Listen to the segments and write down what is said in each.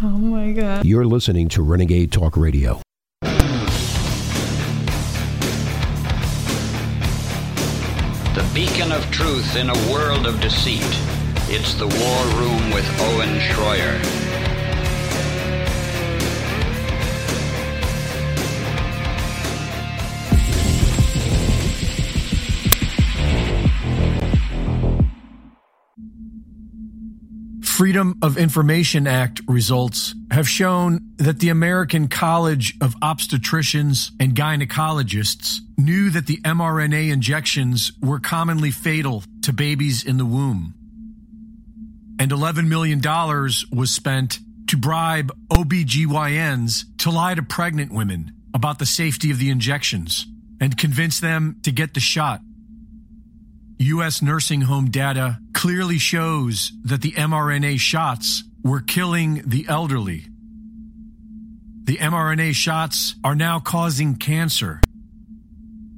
Oh my God. You're listening to Renegade Talk Radio. The beacon of truth in a world of deceit. It's the War Room with Owen Schroyer. Freedom of Information Act results have shown that the American College of Obstetricians and Gynecologists knew that the mRNA injections were commonly fatal to babies in the womb. And $11 million was spent to bribe OBGYNs to lie to pregnant women about the safety of the injections and convince them to get the shot. U.S. nursing home data clearly shows that the mRNA shots were killing the elderly. The mRNA shots are now causing cancer.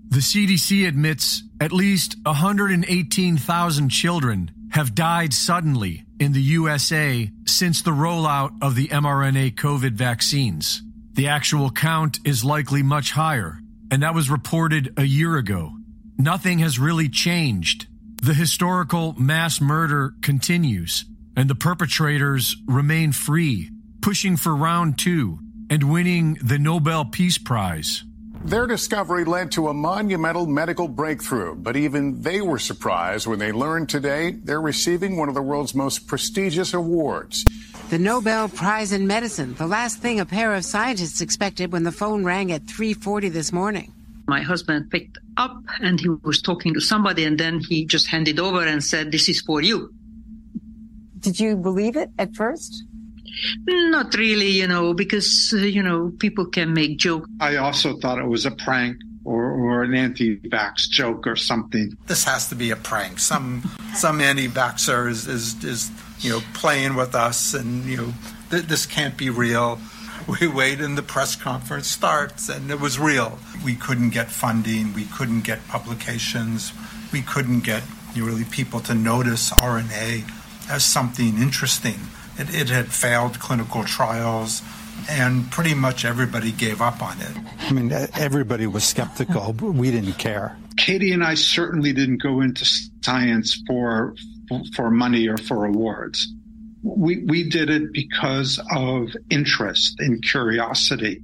The CDC admits at least 118,000 children have died suddenly in the USA since the rollout of the mRNA COVID vaccines. The actual count is likely much higher, and that was reported a year ago. Nothing has really changed. The historical mass murder continues, and the perpetrators remain free, pushing for round two and winning the Nobel Peace Prize. Their discovery led to a monumental medical breakthrough, but even they were surprised when they learned today they're receiving one of the world's most prestigious awards. The Nobel Prize in Medicine, the last thing a pair of scientists expected when the phone rang at 3:40 this morning. My husband picked up and he was talking to somebody and then he just handed over and said, this is for you. Did you believe it at first? Not really, you know, because, uh, you know, people can make jokes. I also thought it was a prank or, or an anti-vax joke or something. This has to be a prank. Some some anti-vaxer is, is, is you know playing with us, and you know th- this can't be real. We wait and the press conference starts, and it was real. We couldn't get funding. We couldn't get publications. We couldn't get you know, really people to notice RNA as something interesting. It, it had failed clinical trials and pretty much everybody gave up on it. I mean, everybody was skeptical, but we didn't care. Katie and I certainly didn't go into science for for money or for awards. We we did it because of interest and curiosity.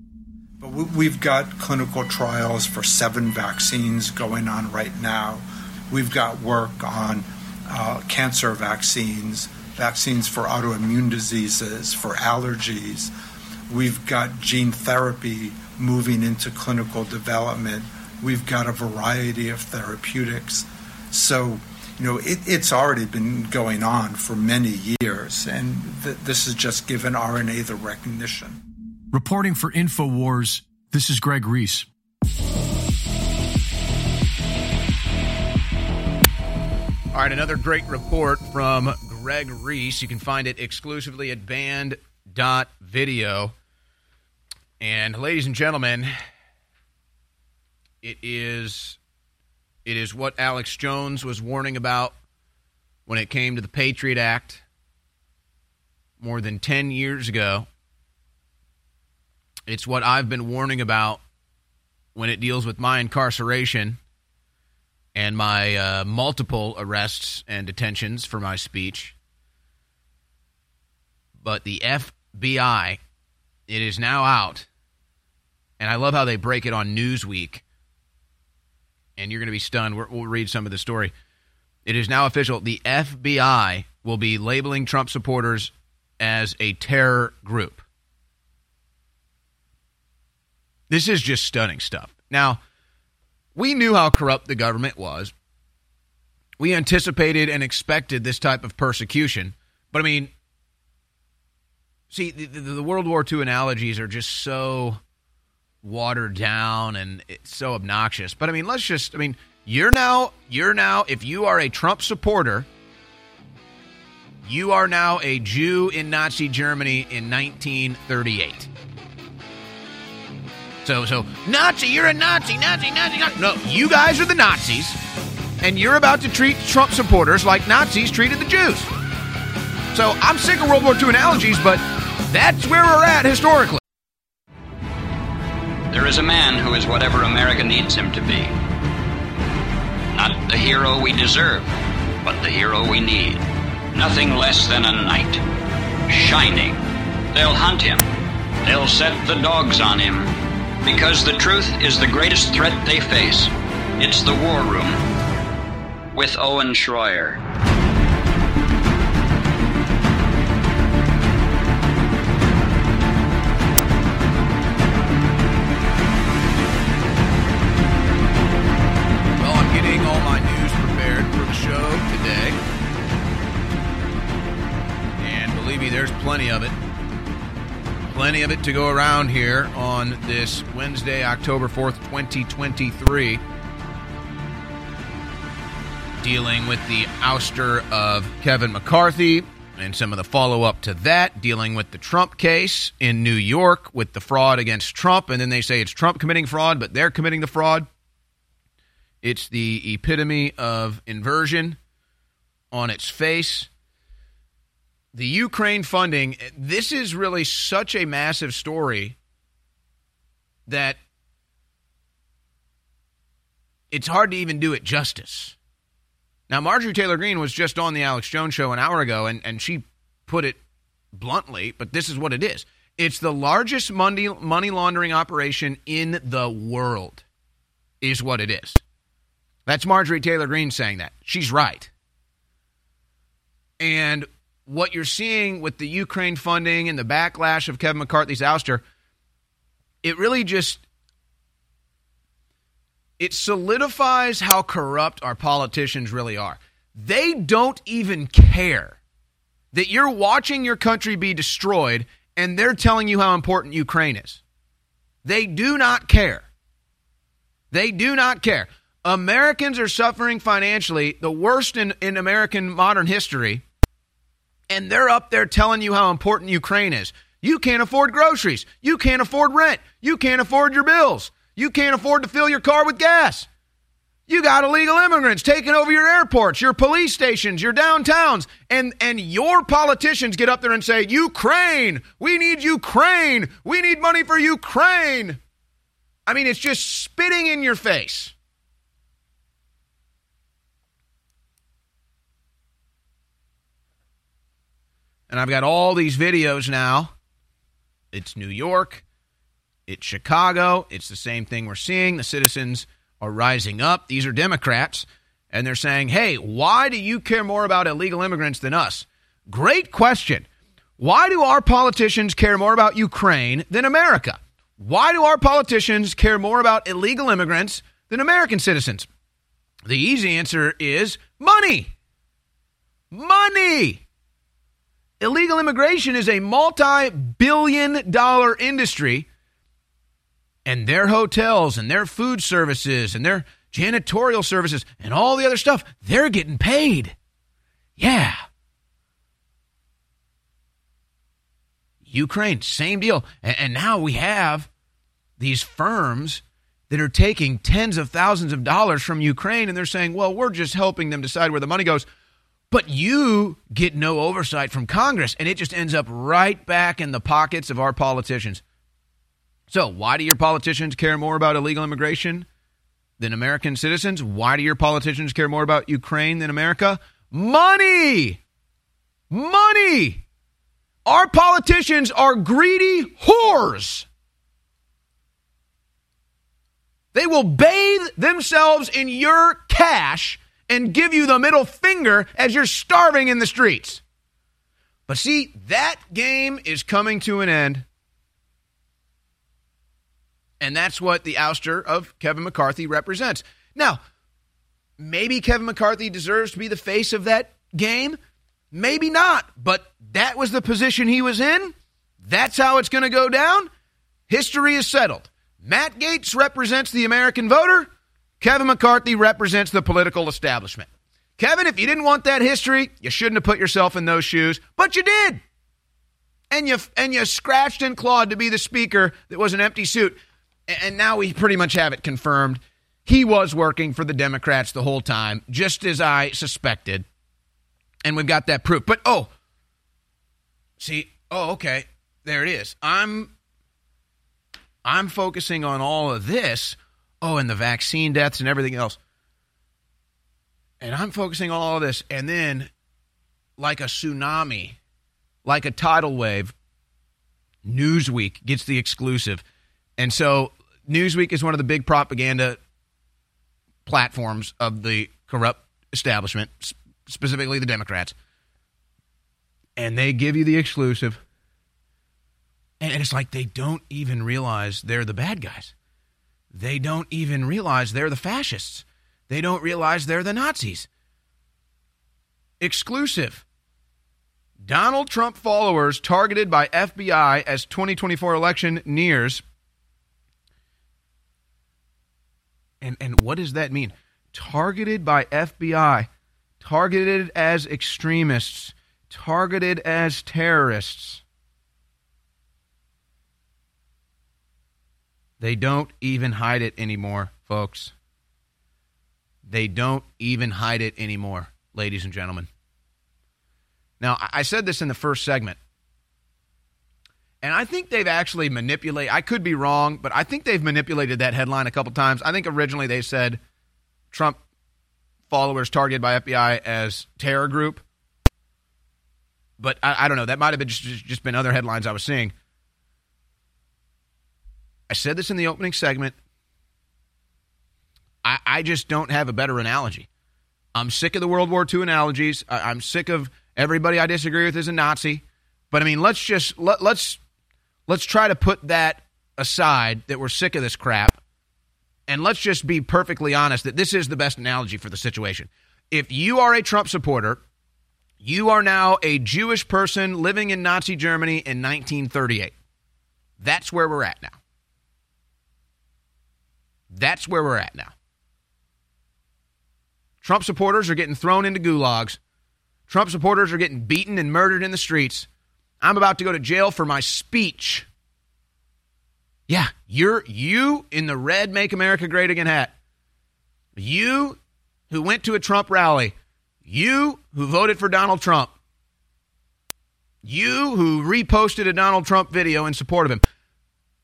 We've got clinical trials for seven vaccines going on right now. We've got work on uh, cancer vaccines, vaccines for autoimmune diseases, for allergies. We've got gene therapy moving into clinical development. We've got a variety of therapeutics. So, you know, it, it's already been going on for many years, and th- this has just given RNA the recognition. Reporting for InfoWars, this is Greg Reese. All right, another great report from Greg Reese. You can find it exclusively at band.video. And ladies and gentlemen, it is it is what Alex Jones was warning about when it came to the Patriot Act more than 10 years ago. It's what I've been warning about when it deals with my incarceration and my uh, multiple arrests and detentions for my speech. But the FBI, it is now out. And I love how they break it on Newsweek. And you're going to be stunned. we will read some of the story. It is now official. The FBI will be labeling Trump supporters as a terror group. This is just stunning stuff. Now, we knew how corrupt the government was. We anticipated and expected this type of persecution. But I mean, see, the, the, World War II analogies are just so watered down and it's so obnoxious. But I mean, let's just, I mean, you're now, you're now, if you are a Trump supporter, you are now a Jew in Nazi Germany in 1938. So, so Nazi, you're a Nazi, Nazi, Nazi, Nazi. No, you guys are the Nazis, and you're about to treat Trump supporters like Nazis treated the Jews. So I'm sick of World War II analogies, but That's where we're at historically. There is a man who is whatever America needs him to be. Not the hero we deserve, but the hero we need. Nothing less than a knight. Shining. They'll hunt him. They'll set the dogs on him. Because the truth is the greatest threat they face. It's the War Room. With Owen Schroyer. Plenty of it to go around here on this Wednesday, October 4th, 2023. Dealing with the ouster of Kevin McCarthy and some of the follow up to that, dealing with the Trump case in New York with the fraud against Trump. And then they say it's Trump committing fraud, but they're committing the fraud. It's the epitome of inversion on its face. The Ukraine funding, this is really such a massive story that it's hard to even do it justice. Now, Marjorie Taylor Greene was just on the Alex Jones show an hour ago, and, and she put it bluntly, but this is what it is it's the largest money, money laundering operation in the world, is what it is. That's Marjorie Taylor Greene saying that. She's right. And what you're seeing with the Ukraine funding and the backlash of Kevin McCarthy's ouster, it really just it solidifies how corrupt our politicians really are. They don't even care that you're watching your country be destroyed and they're telling you how important Ukraine is. They do not care. They do not care. Americans are suffering financially, the worst in, in American modern history, and they're up there telling you how important Ukraine is. You can't afford groceries. You can't afford rent. You can't afford your bills. You can't afford to fill your car with gas. You got illegal immigrants taking over your airports, your police stations, your downtowns, and and your politicians get up there and say, "Ukraine, we need Ukraine. We need money for Ukraine." I mean, it's just spitting in your face. And I've got all these videos now. It's New York, it's Chicago, it's the same thing we're seeing. The citizens are rising up. These are Democrats, and they're saying, hey, why do you care more about illegal immigrants than us? Great question. Why do our politicians care more about Ukraine than America? Why do our politicians care more about illegal immigrants than American citizens? The easy answer is money. Money. Illegal immigration is a multi billion dollar industry, and their hotels and their food services and their janitorial services and all the other stuff, they're getting paid. Yeah. Ukraine, same deal. And, now we have these firms that are taking tens of thousands of dollars from Ukraine and they're saying, well, we're just helping them decide where the money goes. But you get no oversight from Congress, and it just ends up right back in the pockets of our politicians. So, why do your politicians care more about illegal immigration than American citizens? Why do your politicians care more about Ukraine than America? Money! Money! Our politicians are greedy whores. They will bathe themselves in your cash and give you the middle finger as you're starving in the streets. But see, that game is coming to an end. And that's what the ouster of Kevin McCarthy represents. Now, maybe Kevin McCarthy deserves to be the face of that game. Maybe not. But that was the position he was in. That's how it's going to go down. History is settled. Matt Gaetz represents the American voter. Kevin McCarthy represents the political establishment. Kevin, if you didn't want that history, you shouldn't have put yourself in those shoes, but you did. And you and you scratched and clawed to be the speaker that was an empty suit. And now we pretty much have it confirmed. He was working for the Democrats the whole time, just as I suspected. And we've got that proof. But oh, see, oh, okay. there it is. I'm I'm focusing on all of this. Oh, and the vaccine deaths and everything else. And I'm focusing on all this. And then, like a tsunami, like a tidal wave, Newsweek gets the exclusive. And so, Newsweek is one of the big propaganda platforms of the corrupt establishment, specifically the Democrats. And they give you the exclusive. And it's like they don't even realize they're the bad guys. They don't even realize they're the fascists. They don't realize they're the Nazis. Exclusive. Donald Trump followers targeted by FBI as 2024 election nears. And and what does that mean? Targeted by FBI, targeted as extremists, targeted as terrorists. They don't even hide it anymore, folks. They don't even hide it anymore, ladies and gentlemen. Now, I said this in the first segment, and I think they've actually manipulated. I could be wrong, but I think they've manipulated that headline a couple times. I think originally they said Trump followers targeted by FBI as terror group, but I, I don't know. That might have been just, just been other headlines I was seeing. I said this in the opening segment. I, I just don't have a better analogy. I'm sick of the World War II analogies. I, I'm sick of everybody I disagree with is a Nazi. But I mean, let's just let, let's let's try to put that aside that we're sick of this crap, and let's just be perfectly honest that this is the best analogy for the situation. If you are a Trump supporter, you are now a Jewish person living in Nazi Germany in 1938. That's where we're at now. That's where we're at now. Trump supporters are getting thrown into gulags. Trump supporters are getting beaten and murdered in the streets. I'm about to go to jail for my speech. Yeah, you're you in the red Make America Great Again hat. You who went to a Trump rally. You who voted for Donald Trump. You who reposted a Donald Trump video in support of him.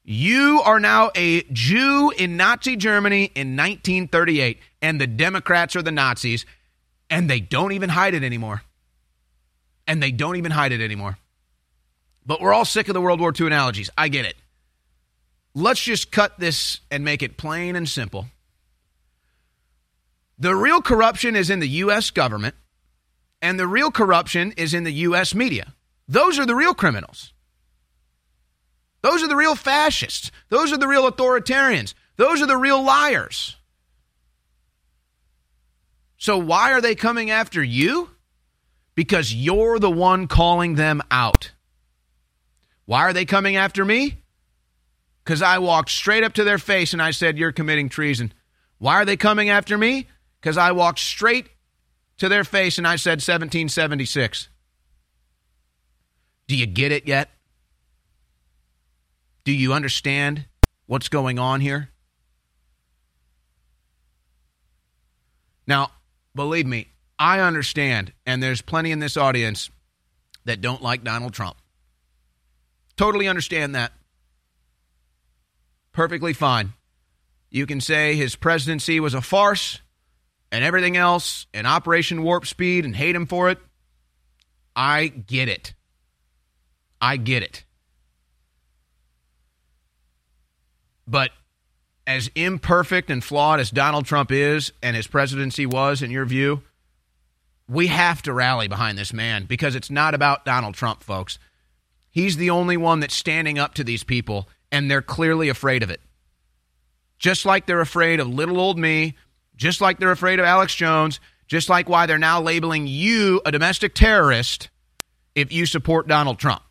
You are now a Jew in Nazi Germany in 1938, and the Democrats are the Nazis, and they don't even hide it anymore. And they don't even hide it anymore. But we're all sick of the World War II analogies. I get it. Let's just cut this and make it plain and simple. The real corruption is in the U.S. government, and the real corruption is in the U.S. media. Those are the real criminals. Those are the real fascists. Those are the real authoritarians. Those are the real liars. So, why are they coming after you? Because you're the one calling them out. Why are they coming after me? Because I walked straight up to their face and I said, You're committing treason. Why are they coming after me? Because I walked straight to their face and I said 1776. Do you get it yet? Do you understand what's going on here? Now, believe me, I understand, and there's plenty in this audience that don't like Donald Trump. Totally understand that. Perfectly fine. You can say his presidency was a farce and everything else, and Operation Warp Speed, and hate him for it. I get it. I get it. But as imperfect and flawed as Donald Trump is and his presidency was, in your view, we have to rally behind this man because it's not about Donald Trump, folks. He's the only one that's standing up to these people, and they're clearly afraid of it. Just like they're afraid of little old me, just like they're afraid of Alex Jones, just like why they're now labeling you a domestic terrorist if you support Donald Trump.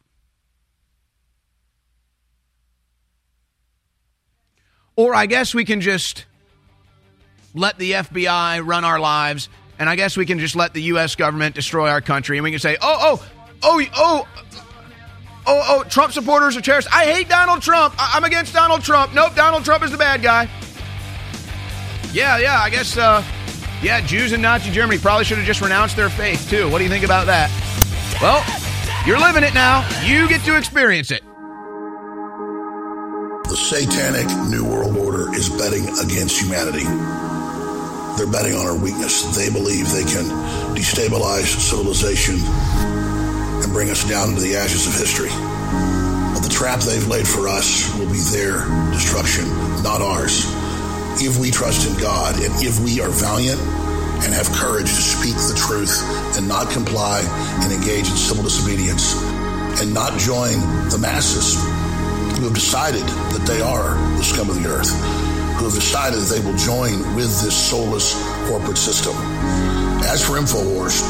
Or I guess we can just let the FBI run our lives, and I guess we can just let the U.S. government destroy our country, and we can say, oh, oh, oh, oh, oh, oh, Trump supporters are terrorists. I hate Donald Trump. I- am against Donald Trump. Nope, Donald Trump is the bad guy. Yeah, yeah, I guess, uh, yeah, Jews in Nazi Germany probably should have just renounced their faith, too. What do you think about that? Well, you're living it now. You get to experience it. The satanic New World Order is betting against humanity. They're betting on our weakness. They believe they can destabilize civilization and bring us down into the ashes of history. But the trap they've laid for us will be their destruction, not ours. If we trust in God and if we are valiant and have courage to speak the truth and not comply and engage in civil disobedience and not join the masses who have decided that they are the scum of the earth, who have decided that they will join with this soulless corporate system. As for InfoWars,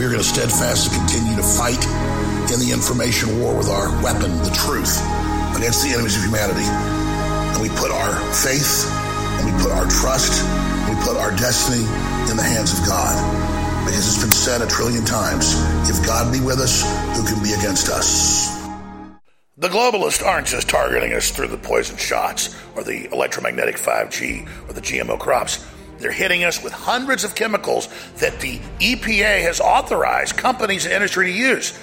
we are going to steadfastly continue to fight in the information war with our weapon, the truth, against the enemies of humanity. And we put our faith and we put our trust, we put our destiny in the hands of God. Because it's been said a trillion times if God be with us, who can be against us? The globalists aren't just targeting us through the poison shots or the electromagnetic 5G or the GMO crops. They're hitting us with hundreds of chemicals that the EPA has authorized companies and industry to use.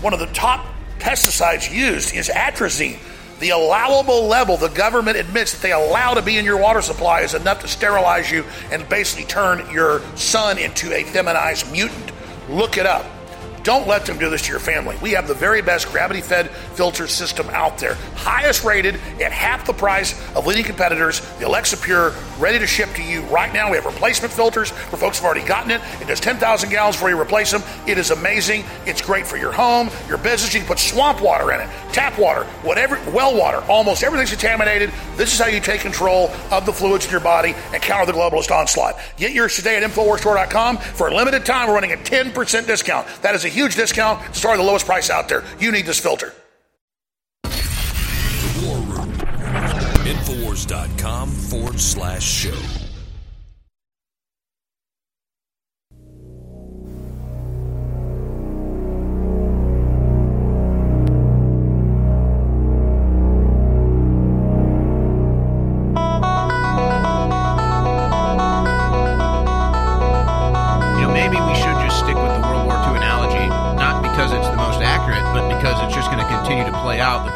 One of the top pesticides used is atrazine. The allowable level the government admits that they allow to be in your water supply is enough to sterilize you and basically turn your son into a feminized mutant. Look it up. Don't let them do this to your family. We have the very best gravity fed filter system out there. Highest rated at half the price of leading competitors. The Alexa Pure ready to ship to you right now. We have replacement filters for folks who've already gotten it. It does 10,000 gallons before you replace them. It is amazing. It's great for your home, your business. You can put swamp water in it, tap water, whatever, well water. Almost everything's contaminated. This is how you take control of the fluids in your body and counter the globalist onslaught. Get yours today at InfoWarsStore.com. For a limited time, we're running a 10% discount. That is a huge discount to start the lowest price out there. You need this filter. The War Room. Infowars.com forward slash show.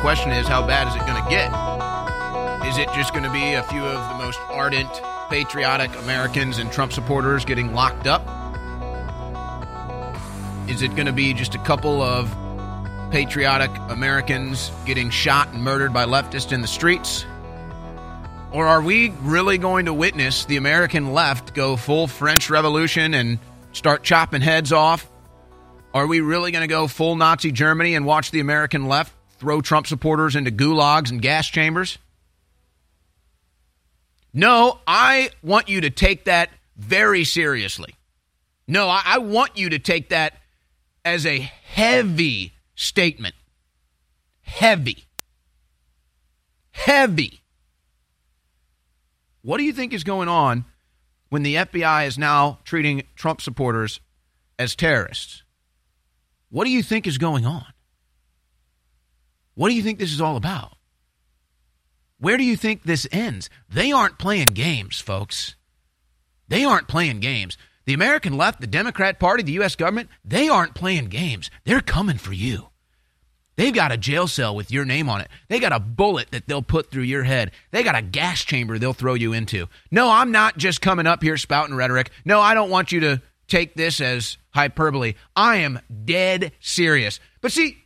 Question is, how bad is it going to get? Is it just going to be a few of the most ardent, patriotic Americans and Trump supporters getting locked up? Is it going to be just a couple of patriotic Americans getting shot and murdered by leftists in the streets? Or are we really going to witness the American left go full French Revolution and start chopping heads off? Are we really going to go full Nazi Germany and watch the American left throw Trump supporters into gulags and gas chambers? No, I want you to take that very seriously. No, I, I want you to take that as a heavy statement. Heavy. Heavy. What do you think is going on when the FBI is now treating Trump supporters as terrorists? What do you think is going on? What do you think this is all about? Where do you think this ends? They aren't playing games, folks. They aren't playing games. The American left, the Democrat Party, the U.S. government, they aren't playing games. They're coming for you. They've got a jail cell with your name on it. They got a bullet that they'll put through your head. They got a gas chamber they'll throw you into. No, I'm not just coming up here spouting rhetoric. No, I don't want you to take this as hyperbole. I am dead serious. But see,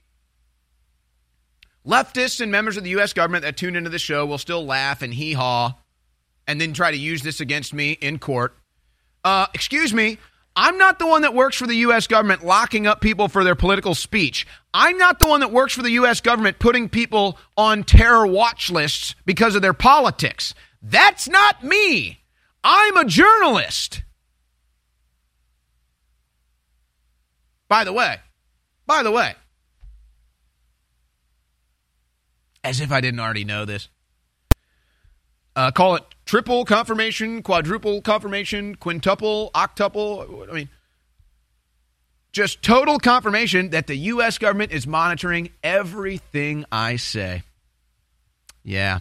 leftists and members of the U.S. government that tune into the show will still laugh and hee haw and then try to use this against me in court. Uh, excuse me, I'm not the one that works for the U.S. government locking up people for their political speech. I'm not the one that works for the U.S. government putting people on terror watch lists because of their politics. That's not me. I'm a journalist. By the way, by the way, as if I didn't already know this, uh, call it triple confirmation, quadruple confirmation, quintuple, octuple. I mean, just total confirmation that the U.S. government is monitoring everything I say. Yeah.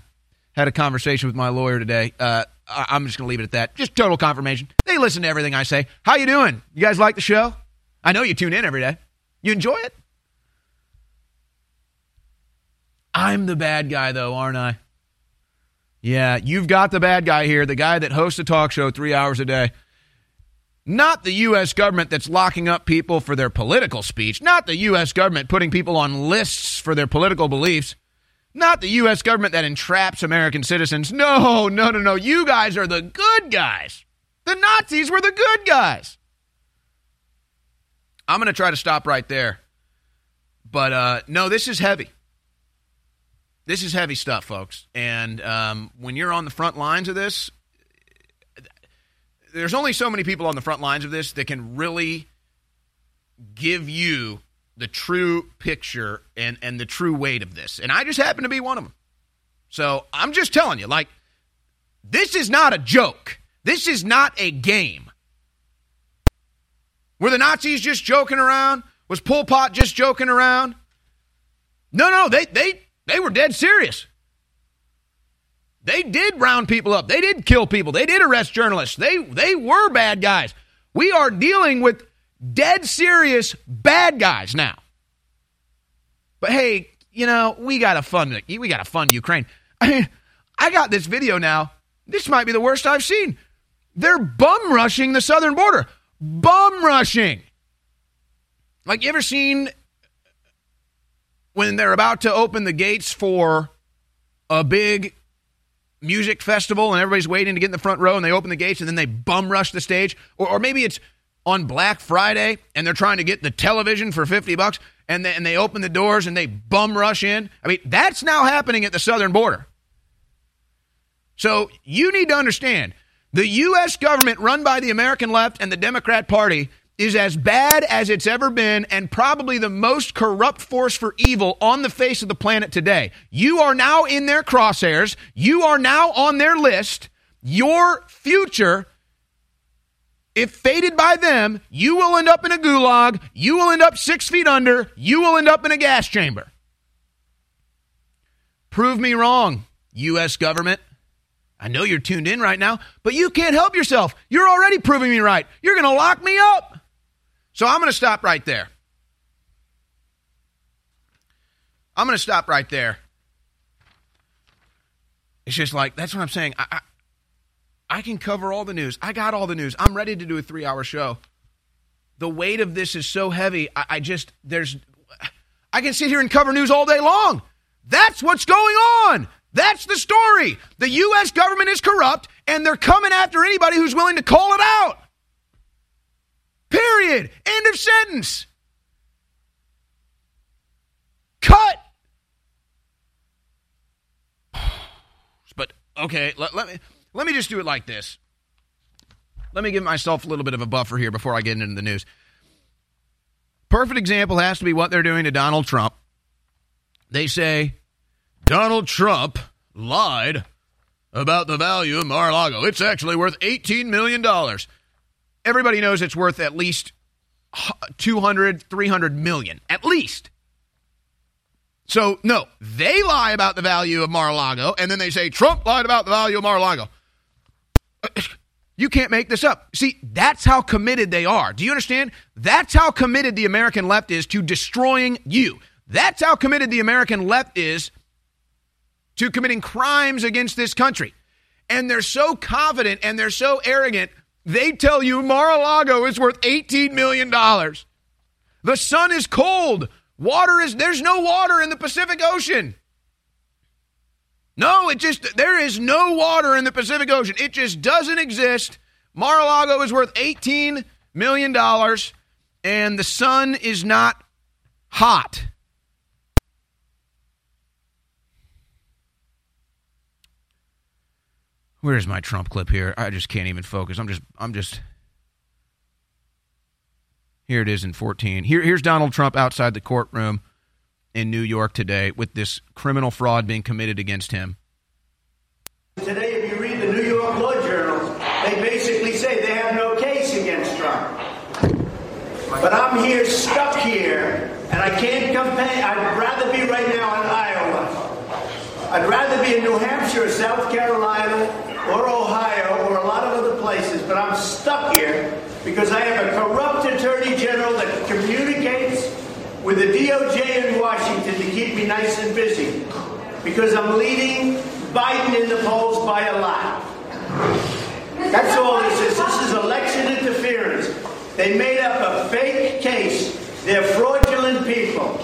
Had a conversation with my lawyer today. Uh, I'm just going to leave it at that. Just total confirmation. They listen to everything I say. How you doing? You guys like the show? I know you tune in every day. You enjoy it? I'm the bad guy, though, aren't I? Yeah, you've got the bad guy here, the guy that hosts a talk show three hours a day. Not the U.S. government that's locking up people for their political speech. Not the U.S. government putting people on lists for their political beliefs. Not the U.S. government that entraps American citizens. No, no, no, no. You guys are the good guys. The Nazis were the good guys. I'm going to try to stop right there. But uh, no, this is heavy. This is heavy stuff, folks. And um, when you're on the front lines of this, there's only so many people on the front lines of this that can really give you the true picture and, and the true weight of this. And I just happen to be one of them. So I'm just telling you, like, this is not a joke. This is not a game. Were the Nazis just joking around? Was Pol Pot just joking around? No, no, they they they were dead serious. They did round people up. They did kill people. They did arrest journalists. They they were bad guys. We are dealing with dead serious bad guys now. But hey, you know, we got to fund we got to fund Ukraine. I mean, I got this video now. This might be the worst I've seen. They're bum rushing the southern border. Bum rushing. Like you ever seen when they're about to open the gates for a big music festival and everybody's waiting to get in the front row and they open the gates and then they bum rush the stage or, or maybe it's on black friday and they're trying to get the television for 50 bucks and they, and they open the doors and they bum rush in. I mean that's now happening at the southern border. So you need to understand the u.s government run by the american left and the democrat party is as bad as it's ever been and probably the most corrupt force for evil on the face of the planet today. You are now in their crosshairs. You are now on their list. Your future, if fated by them, you will end up in a gulag. You will end up six feet under. You will end up in a gas chamber. Prove me wrong, U.S. government. I know you're tuned in right now, but you can't help yourself. You're already proving me right. You're going to lock me up. So I'm going to stop right there. I'm going to stop right there. It's just like, that's what I'm saying. I, I, I, can cover all the news. I got all the news. I'm ready to do a three hour show. The weight of this is so heavy. I, I just, there's, I can sit here and cover news all day long. That's what's going on. That's the story. The U.S. government is corrupt, and they're coming after anybody who's willing to call it out. Period. End of sentence. Cut. But okay, let, let me let me just do it like this. Let me give myself a little bit of a buffer here before I get into the news. Perfect example has to be what they're doing to Donald Trump. They say Donald Trump lied about the value of Mar-a-Lago. It's actually worth $18 million everybody knows it's worth at least 200, 300 million, at least. So, no, they lie about the value of Mar-a-Lago, and then they say Trump lied about the value of Mar-a-Lago. You can't make this up. See, that's how committed they are. Do you understand? That's how committed the American left is to destroying you. That's how committed the American left is to committing crimes against this country. And they're so confident and they're so arrogant they tell you Mar-a-Lago is worth $18 million. The sun is cold. Water is, there's no water in the Pacific Ocean. No, it just, there is no water in the Pacific Ocean. It just doesn't exist. Mar-a-Lago is worth $18 million, and the sun is not hot. Where's my Trump clip here? I just can't even focus. I'm just I'm just Here it is in 14. Here here's Donald Trump outside the courtroom in New York today with this criminal fraud being committed against him. Today if you read the New York Law Journal, they basically say they have no case against Trump. But I'm here stuck here and I can't campaign. I'd rather be right now in Iowa. I'd rather be in New Hampshire or South Carolina or Ohio or a lot of other places, but I'm stuck here because I have a corrupt attorney general that communicates with the DOJ in Washington to keep me nice and busy. Because I'm leading Biden in the polls by a lot. That's all this is. This is election interference. They made up a fake case. They're fraudulent people.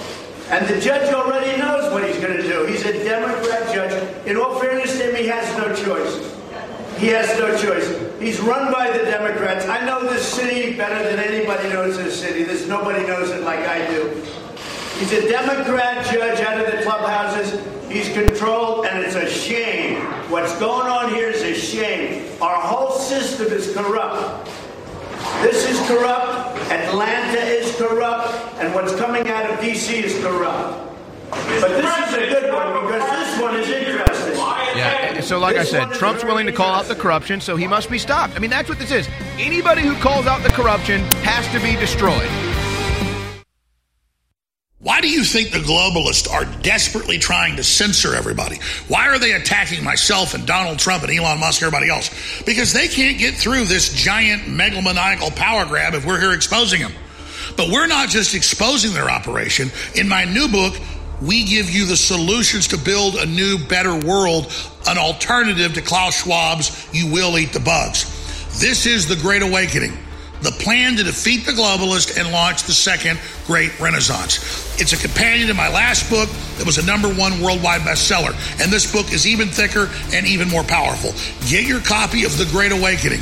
And the judge already knows what he's going to do. He's a Democrat judge. In all fairness to him, he has no choice. He has no choice. He's run by the Democrats. I know this city better than anybody knows this city. There's nobody knows it like I do. He's a Democrat judge out of the clubhouses. He's controlled, and it's a shame. What's going on here is a shame. Our whole system is corrupt. This is corrupt. Atlanta is corrupt. And what's coming out of D.C. is corrupt. But this is a good one because this one is interesting. Yeah. So, like I said, Trump's willing to call out the corruption, so he must be stopped. I mean, that's what this is. Anybody who calls out the corruption has to be destroyed. Why do you think the globalists are desperately trying to censor everybody? Why are they attacking myself and Donald Trump and Elon Musk and everybody else? Because they can't get through this giant megalomaniacal power grab if we're here exposing them. But we're not just exposing their operation. In my new book, we give you the solutions to build a new, better world, an alternative to Klaus Schwab's You Will Eat the Bugs. This is the Great Awakening the plan to defeat the globalist and launch the second great renaissance. It's a companion to my last book that was a number one worldwide bestseller. And this book is even thicker and even more powerful. Get your copy of The Great Awakening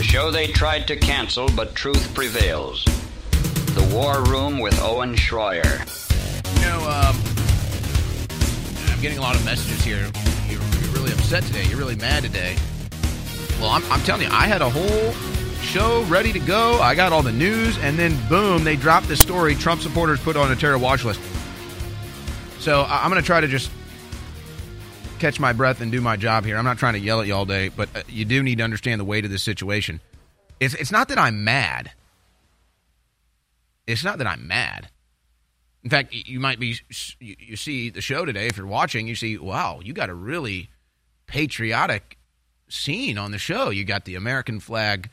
The show they tried to cancel, but truth prevails. The War Room with Owen Schroyer. You know, um, I'm getting a lot of messages here. You're, you're really upset today. You're really mad today. Well, I'm, I'm telling you, I had a whole show ready to go. I got all the news, and then boom, they dropped this story Trump supporters put on a terror watch list. So I'm going to try to just catch my breath and do my job here. I'm not trying to yell at you all day, but uh, you do need to understand the weight of this situation. It's, it's not that I'm mad. It's not that I'm mad. In fact, you might be, you, you see the show today, if you're watching, you see, wow, you got a really patriotic scene on the show. You got the American flag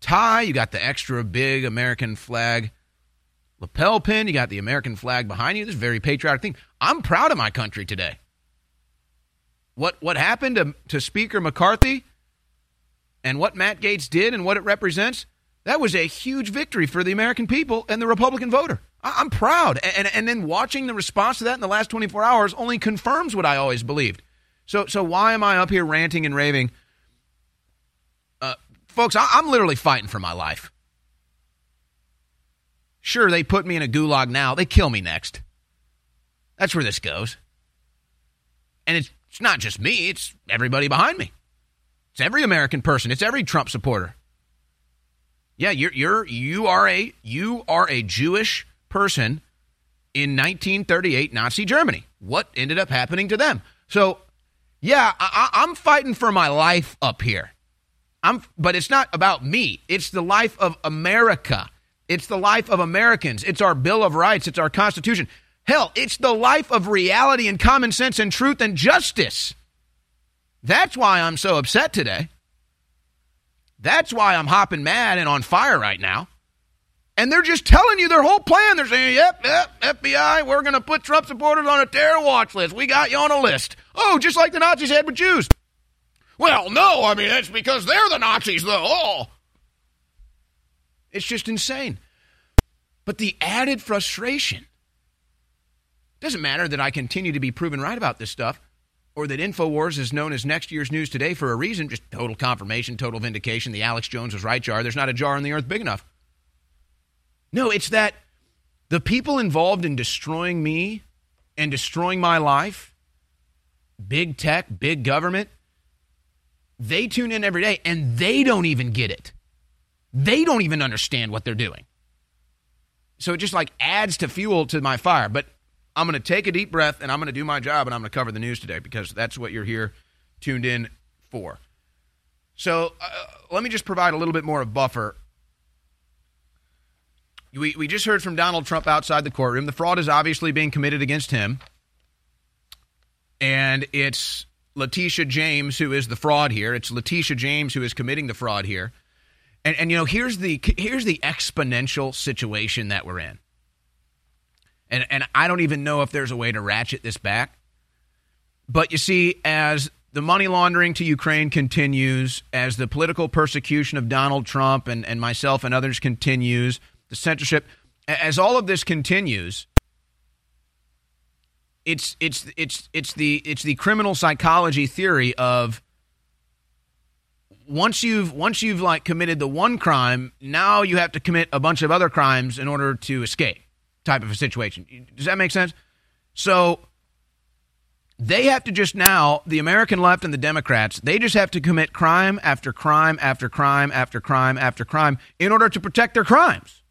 tie, you got the extra big American flag lapel pin, you got the American flag behind you. This very patriotic thing. I'm proud of my country today. What what happened to, to Speaker McCarthy and what Matt Gaetz did and what it represents, that was a huge victory for the American people and the Republican voter. I, I'm proud. And, and then watching the response to that in the last 24 hours only confirms what I always believed. So so why am I up here ranting and raving? Uh, folks, I, I'm literally fighting for my life. Sure, they put me in a gulag now. They kill me next. That's where this goes. And it's, it's not just me, it's everybody behind me. It's every American person, it's every Trump supporter. Yeah, you're you're you are a you are a Jewish person in 1938 Nazi Germany. What ended up happening to them? So, yeah, I, I'm fighting for my life up here. I'm, but it's not about me. It's the life of America. It's the life of Americans. It's our Bill of Rights. It's our Constitution. Hell, it's the life of reality and common sense and truth and justice. That's why I'm so upset today. That's why I'm hopping mad and on fire right now. And they're just telling you their whole plan. They're saying, yep, yep, FBI, we're going to put Trump supporters on a terror watch list. We got you on a list. Oh, just like the Nazis had with Jews. Well, no, I mean, that's because they're the Nazis, though. Oh. It's just insane. But the added frustration doesn't matter that I continue to be proven right about this stuff or that InfoWars is known as next year's news today for a reason, just total confirmation, total vindication. The Alex Jones was right jar. There's not a jar on the earth big enough. No, it's that the people involved in destroying me and destroying my life, big tech, big government, they tune in every day and they don't even get it. They don't even understand what they're doing. so it just like adds to fuel to my fire. But I'm going to take a deep breath and I'm going to do my job and I'm going to cover the news today because that's what you're here tuned in for. So uh, let me just provide a little bit more of buffer. We, we just heard from Donald Trump outside the courtroom. The fraud is obviously being committed against him. And it's Letitia James who is the fraud here. It's Letitia James who is committing the fraud here. And, and you know, here's the here's the exponential situation that we're in. And and I don't even know if there's a way to ratchet this back. But you see, as the money laundering to Ukraine continues, as the political persecution of Donald Trump and, and myself and others continues, the censorship, as all of this continues, it's it's it's it's the it's the criminal psychology theory of once you've once you've like committed the one crime, now you have to commit a bunch of other crimes in order to escape type of a situation. Does that make sense? So they have to just now, the American left and the Democrats, they just have to commit crime after crime after crime after crime after crime in order to protect their crimes.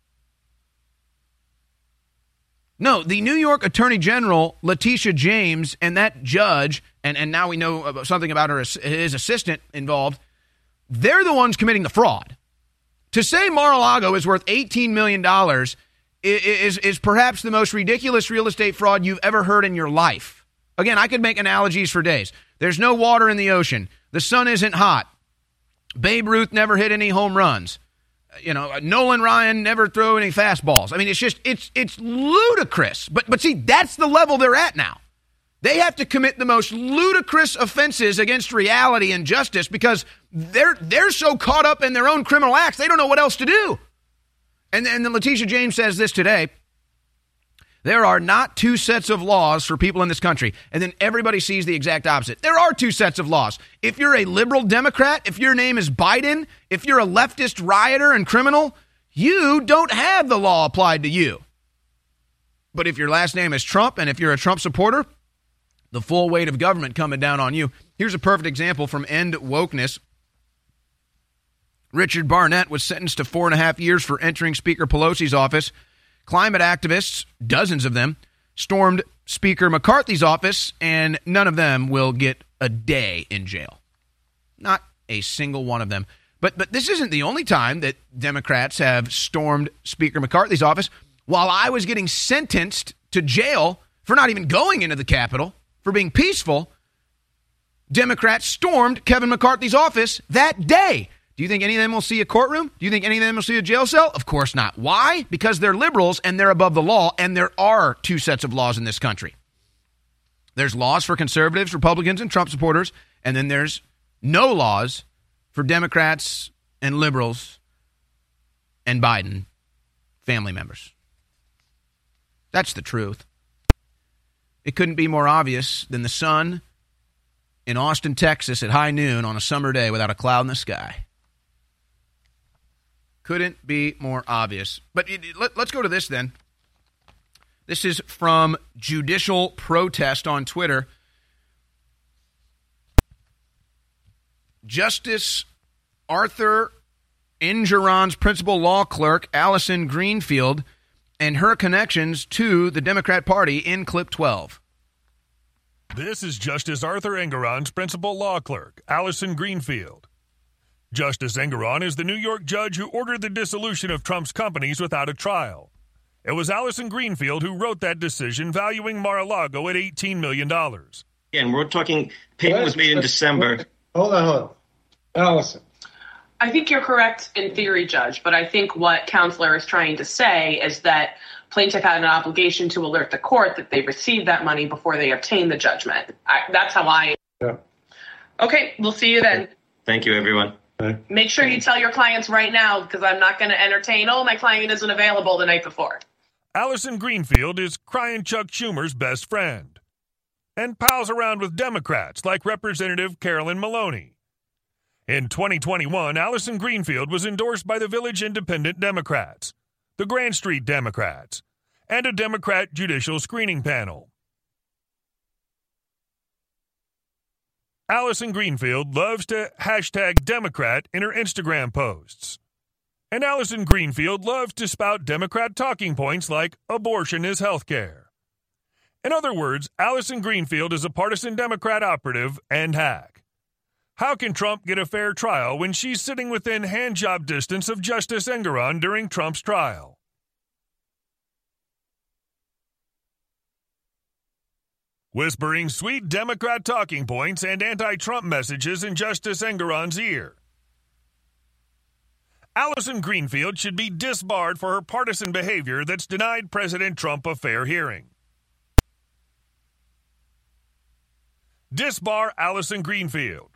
No, the New York Attorney General, Letitia James, and that judge, and, and now we know something about her his assistant involved, they're the ones committing the fraud. To say Mar-a-Lago is worth $18 million is, is perhaps the most ridiculous real estate fraud you've ever heard in your life. Again, I could make analogies for days. There's no water in the ocean. The sun isn't hot. Babe Ruth never hit any home runs. You know, uh, Nolan Ryan never threw any fastballs. I mean, it's just it's it's ludicrous. But but see, that's the level they're at now. They have to commit the most ludicrous offenses against reality and justice because they're they're so caught up in their own criminal acts, they don't know what else to do. And, and then Letitia James says this today. There are not two sets of laws for people in this country. And then everybody sees the exact opposite. There are two sets of laws. If you're a liberal Democrat, if your name is Biden, if you're a leftist rioter and criminal, you don't have the law applied to you. But if your last name is Trump and if you're a Trump supporter, the full weight of government coming down on you. Here's a perfect example from End Wokeness. Richard Barnett was sentenced to four and a half years for entering Speaker Pelosi's office. Climate activists, dozens of them, stormed Speaker McCarthy's office, and none of them will get a day in jail. Not a single one of them. But but this isn't the only time that Democrats have stormed Speaker McCarthy's office. While I was getting sentenced to jail for not even going into the Capitol, for being peaceful, Democrats stormed Kevin McCarthy's office that day. Do you think any of them will see a courtroom? Do you think any of them will see a jail cell? Of course not. Why? Because they're liberals and they're above the law, and there are two sets of laws in this country. There's laws for conservatives, Republicans, and Trump supporters, and then there's no laws for Democrats and liberals and Biden family members. That's the truth. It couldn't be more obvious than the sun in Austin, Texas at high noon on a summer day without a cloud in the sky. Couldn't be more obvious. But let, us go to this then. This is from Judicial Protest on Twitter. Justice Arthur Engoron's principal law clerk, Allison Greenfield, and her connections to the Democrat Party in clip 12. This is Justice Arthur Engoron's principal law clerk, Allison Greenfield. Justice Engoron is the New York judge who ordered the dissolution of Trump's companies without a trial. It was Allison Greenfield who wrote that decision valuing Mar-a-Lago at $18 million. Again, we're talking, payment was made in December. Hold on, hold on. Allison. I think you're correct in theory, Judge, but I think what counselor is trying to say is that plaintiff had an obligation to alert the court that they received that money before they obtained the judgment. I, that's how I. Yeah. Okay, we'll see you then. Thank you, everyone. Make sure you tell your clients right now because I'm not going to entertain, oh, my client isn't available the night before. Allison Greenfield is crying Chuck Schumer's best friend and pals around with Democrats like Representative Carolyn Maloney. In 2021, Allison Greenfield was endorsed by the Village Independent Democrats, the Grand Street Democrats, and a Democrat judicial screening panel. Allison Greenfield loves to hashtag Democrat in her Instagram posts. And Allison Greenfield loves to spout Democrat talking points like abortion is health care. In other words, Allison Greenfield is a partisan Democrat operative and hack. How can Trump get a fair trial when she's sitting within handjob distance of Justice Engoron during Trump's trial? Whispering sweet Democrat talking points and anti Trump messages in Justice Engoron's ear. Allison Greenfield should be disbarred for her partisan behavior that's denied President Trump a fair hearing. Disbar Allison Greenfield.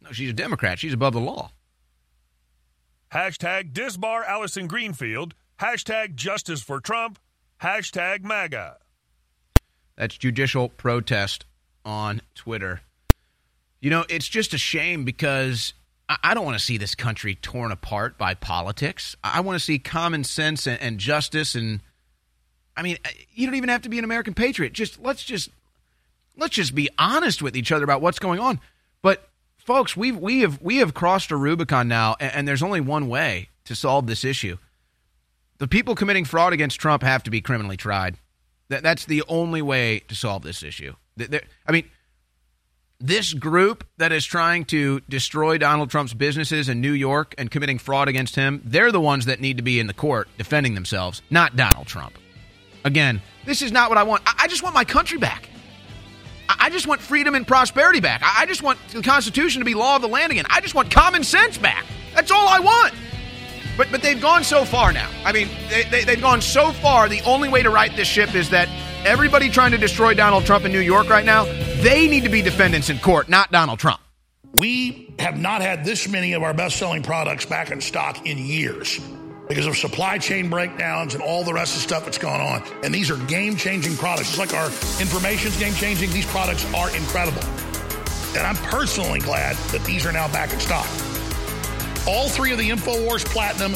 No, she's a Democrat. She's above the law. Hashtag disbar Allison Greenfield. Hashtag justice for Trump. Hashtag MAGA. That's judicial protest on Twitter. You know, it's just a shame because I don't want to see this country torn apart by politics. I want to see common sense and, justice. And I mean, uh, you don't even have to be an American patriot. Just let's just let's just be honest with each other about what's going on. But folks, we've we have we have crossed a Rubicon now, and there's only one way to solve this issue. The people committing fraud against Trump have to be criminally tried. That, that's the only way to solve this issue. I mean, this group that is trying to destroy Donald Trump's businesses in New York and committing fraud against him, they're the ones that need to be in the court defending themselves, not Donald Trump. Again, this is not what I want. I, just want my country back. I, just want freedom and prosperity back. I just want the Constitution to be law of the land again. I just want common sense back. That's all I want. But but they've gone so far now. I mean, they, they, they've gone so far. The only way to right this ship is that everybody trying to destroy Donald Trump in New York right now, they need to be defendants in court, not Donald Trump. We have not had this many of our best selling products back in stock in years because of supply chain breakdowns and all the rest of the stuff that's gone on. And these are game changing products. Just like our information's game changing, these products are incredible. And I'm personally glad that these are now back in stock. All three of the InfoWars Platinum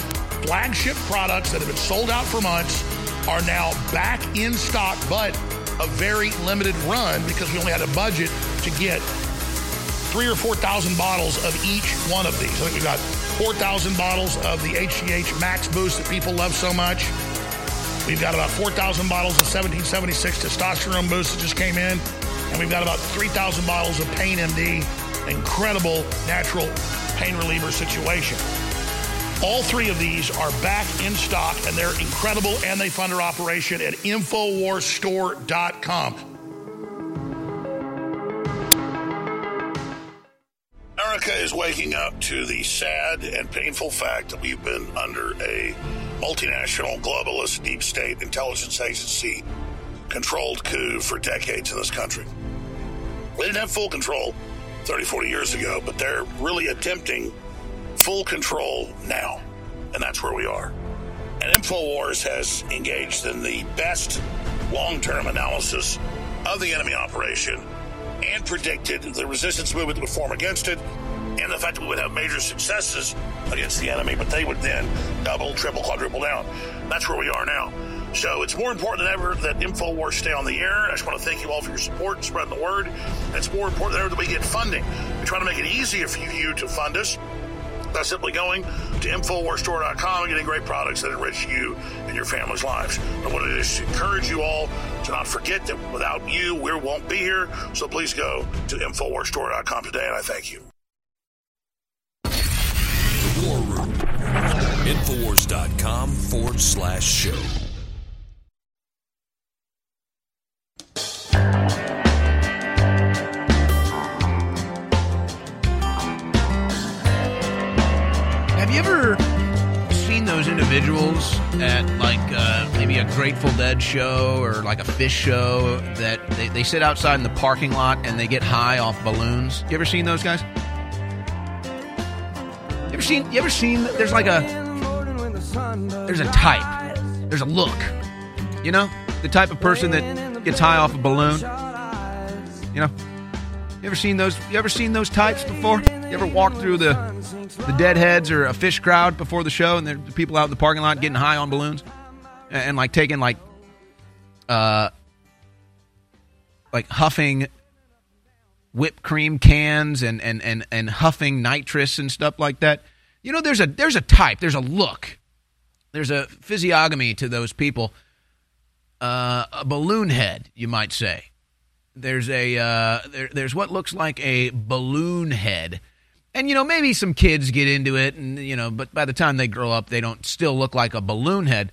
flagship products that have been sold out for months are now back in stock, but a very limited run because we only had a budget to get three or 4,000 bottles of each one of these. I think we've got 4,000 bottles of the HGH Max Boost that people love so much. We've got about 4,000 bottles of 1776 testosterone boost that just came in. And we've got about 3,000 bottles of Pain MD, incredible natural pain reliever situation. All three of these are back in stock and they're incredible and they fund our operation at InfoWarsStore.com. America is waking up to the sad and painful fact that we've been under a multinational, globalist, deep state intelligence agency controlled coup for decades in this country. We didn't have full control 30, 40 years ago, but they're really attempting full control now. And that's where we are. And InfoWars has engaged in the best long term analysis of the enemy operation and predicted the resistance movement would form against it and the fact that we would have major successes against the enemy, but they would then double, triple, quadruple down. That's where we are now. So it's more important than ever that InfoWars stay on the air. I just want to thank you all for your support and spreading the word. It's more important than ever that we get funding. We're trying to make it easier for you to fund us by simply going to InfoWarsStore.com and getting great products that enrich you and your family's lives. I want to just encourage you all to not forget that without you, we won't be here. So please go to InfoWarsStore.com today, and I thank you. The War Room. Infowars.com forward slash show. Have you ever seen those individuals at like uh, maybe a Grateful Dead show or like a Phish show that they, they sit outside in the parking lot and they get high off balloons? You ever seen those guys? You ever seen? You ever seen? There's like a there's a type, there's a look. You know, the type of person that gets high off a balloon. You know, you ever seen those? You ever seen those types before? You ever walked through the the deadheads or a Phish crowd before the show, and there are people out in the parking lot getting high on balloons, and, and like taking like, uh, like huffing whipped cream cans and and and and huffing nitrous and stuff like that. You know, there's a there's a type, there's a look, there's a physiognomy to those people. Uh, a balloon head, you might say. There's a uh, there, there's what looks like a balloon head, and you know maybe some kids get into it, and you know, but by the time they grow up, they don't still look like a balloon head.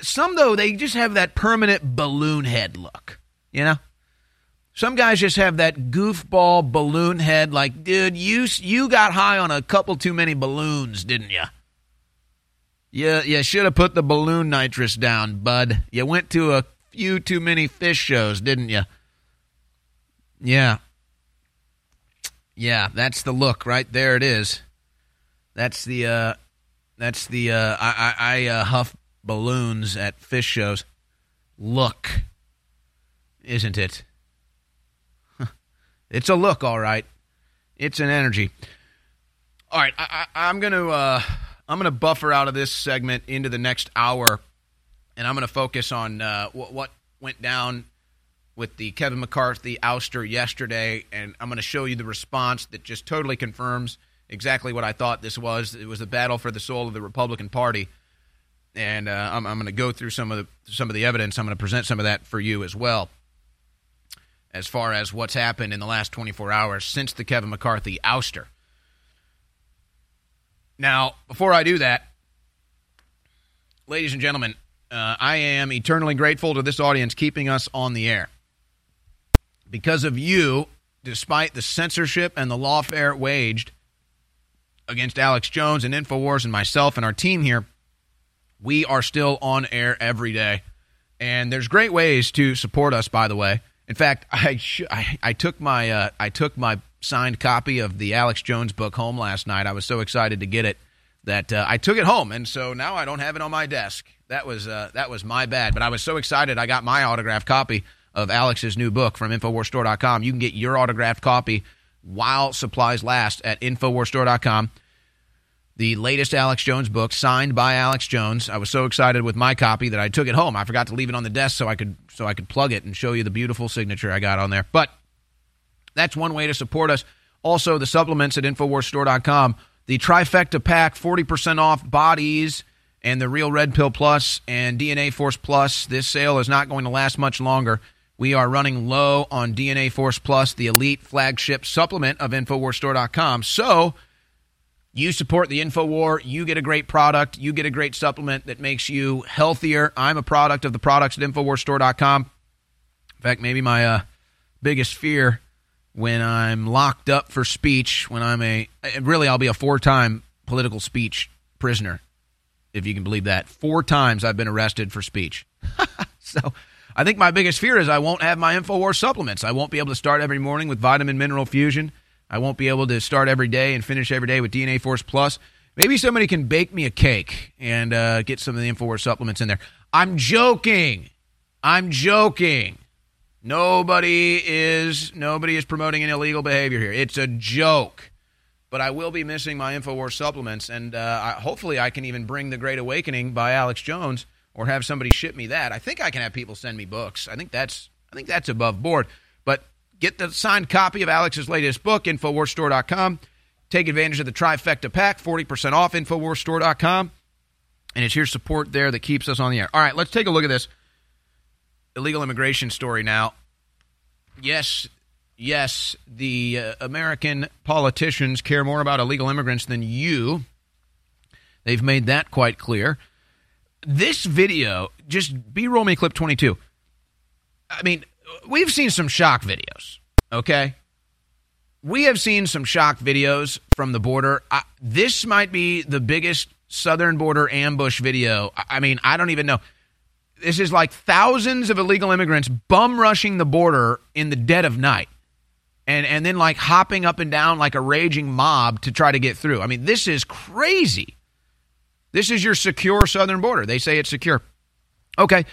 Some though they just have that permanent balloon head look. You know, some guys just have that goofball balloon head. Like, dude, you you got high on a couple too many balloons, didn't you? You you should have put the balloon nitrous down, bud. You went to a few too many Phish shows, didn't you? Yeah. Yeah, that's the look right there. It is. That's the uh, that's the uh, I I, I uh, huff balloons at Phish shows. Look, isn't it? It's a look, all right. It's an energy. All right, I, I, I'm gonna uh, I'm gonna buffer out of this segment into the next hour, and I'm gonna focus on uh, what, what went down with the Kevin McCarthy ouster yesterday, and I'm going to show you the response that just totally confirms exactly what I thought this was. It was a battle for the soul of the Republican Party, and uh, I'm, I'm going to go through some of the some of the evidence. I'm going to present some of that for you as well, as far as what's happened in the last 24 hours since the Kevin McCarthy ouster. Now, before I do that, ladies and gentlemen, uh, I am eternally grateful to this audience keeping us on the air because of you, despite the censorship and the lawfare waged against Alex Jones and InfoWars and myself and our team here, we are still on air every day. And there's great ways to support us, by the way. In fact, I sh- I, I, took my uh, I took my signed copy of the Alex Jones book home last night. I was so excited to get it that uh, I took it home, and so now I don't have it on my desk. That was uh, that was my bad, but I was so excited I got my autographed copy of Alex's new book from InfoWarsStore.com. You can get your autographed copy while supplies last at InfoWarsStore.com. The latest Alex Jones book, signed by Alex Jones. I was so excited with my copy that I took it home. I forgot to leave it on the desk so I could so I could plug it and show you the beautiful signature I got on there. But that's one way to support us. Also, the supplements at InfoWarsStore.com. The trifecta pack, 40% off bodies and the Real Red Pill Plus and DNA Force Plus. This sale is not going to last much longer. We are running low on DNA Force Plus, the elite flagship supplement of InfoWarsStore.com. So you support the InfoWar, you get a great product, you get a great supplement that makes you healthier. I'm a product of the products at InfoWarsStore.com. In fact, maybe my uh, biggest fear when I'm locked up for speech, when I'm a really, I'll be a four time political speech prisoner, if you can believe that. Four times I've been arrested for speech. so I think my biggest fear is I won't have my InfoWars supplements. I won't be able to start every morning with vitamin mineral fusion. I won't be able to start every day and finish every day with DNA Force Plus. Maybe somebody can bake me a cake and uh, get some of the InfoWars supplements in there. I'm joking. I'm joking. Nobody is nobody is promoting an illegal behavior here. It's a joke. But I will be missing my InfoWars supplements, and uh, I, hopefully I can even bring The Great Awakening by Alex Jones or have somebody ship me that. I think I can have people send me books. I think that's I think that's above board. But get the signed copy of Alex's latest book, Infowarsstore.com. Take advantage of the trifecta pack, 40% off, Infowarsstore.com. And it's your support there that keeps us on the air. All right, let's take a look at this illegal immigration story now. Yes, yes, the uh, American politicians care more about illegal immigrants than you. They've made that quite clear this video, just B roll me clip 22. I mean, we've seen some shock videos, okay? We have seen some shock videos from the border. I, this might be the biggest southern border ambush video. I, I mean, I don't even know. This is like thousands of illegal immigrants bum rushing the border in the dead of night. And, and then like hopping up and down like a raging mob to try to get through. I mean, this is crazy. This is your secure southern border. They say it's secure. Okay.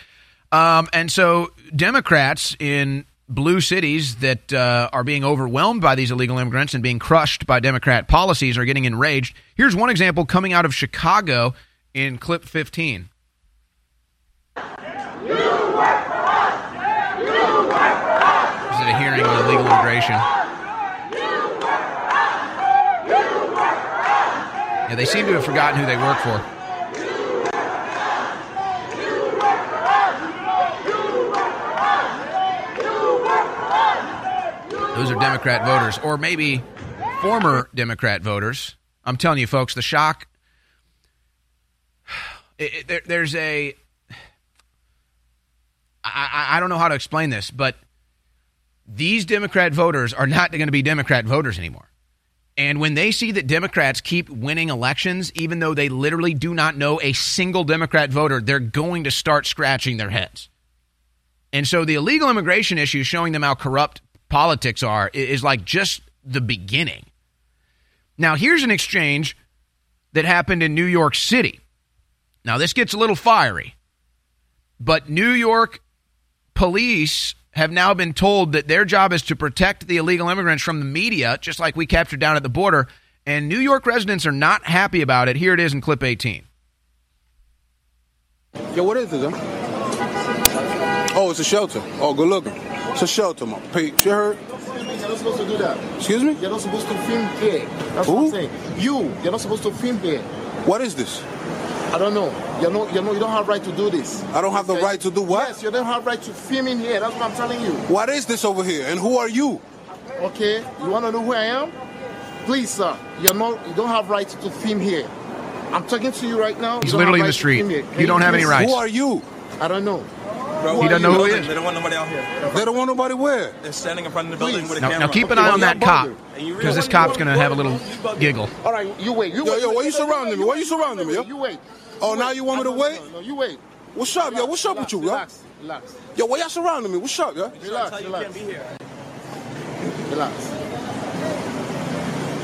Um, and so Democrats in blue cities that uh, are being overwhelmed by these illegal immigrants and being crushed by Democrat policies are getting enraged. Here's one example coming out of Chicago in clip 15. This is a hearing on illegal immigration. Yeah, They seem to have forgotten who they work for. Those are Democrat voters, or maybe former Democrat voters. I'm telling you, folks, the shock. It, it, there, there's a. I, I don't know how to explain this, but these Democrat voters are not going to be Democrat voters anymore. And when they see that Democrats keep winning elections, even though they literally do not know a single Democrat voter, they're going to start scratching their heads. And so the illegal immigration issue showing them how corrupt politics are is like just the beginning. Now, here's an exchange that happened in New York City. Now, this gets a little fiery, but New York police have now been told that their job is to protect the illegal immigrants from the media, just like we captured down at the border. And New York residents are not happy about it. Here it is in clip 18. Yo, what is this? Huh? Oh, it's a shelter. Oh, good looking. It's a shelter, my Pete. You heard? You're not supposed to do that. Excuse me? You're not supposed to film here. That's Who? what I'm saying. You, you're not supposed to film here. What is this? I don't know. You know, you know, you don't have right to do this. I don't have the right to do what? Yes, you don't have right to film in here. That's what I'm telling you. What is this over here? And who are you? Okay, you want to know who I am? Please, sir, you know. You don't have right to film here. I'm talking to you right now. He's literally in the street. film here. You don't have any please- rights. Who are you? I don't know. He doesn't know who he is. They don't want nobody out here. They don't want nobody where? They're standing in front of the building with a Now, camera. now keep an eye on that cop because this cop's going to have a little giggle. All right, you wait. You Yo, wait. yo, why you surrounding me? Why you surrounding me, yo? You wait. Oh, now you want me to No, no, wait? No, no, you wait. What's up, yo? What's up with you, yo? Relax, relax, Yo, why y'all surrounding me? What's up, yo? relax, relax. Relax.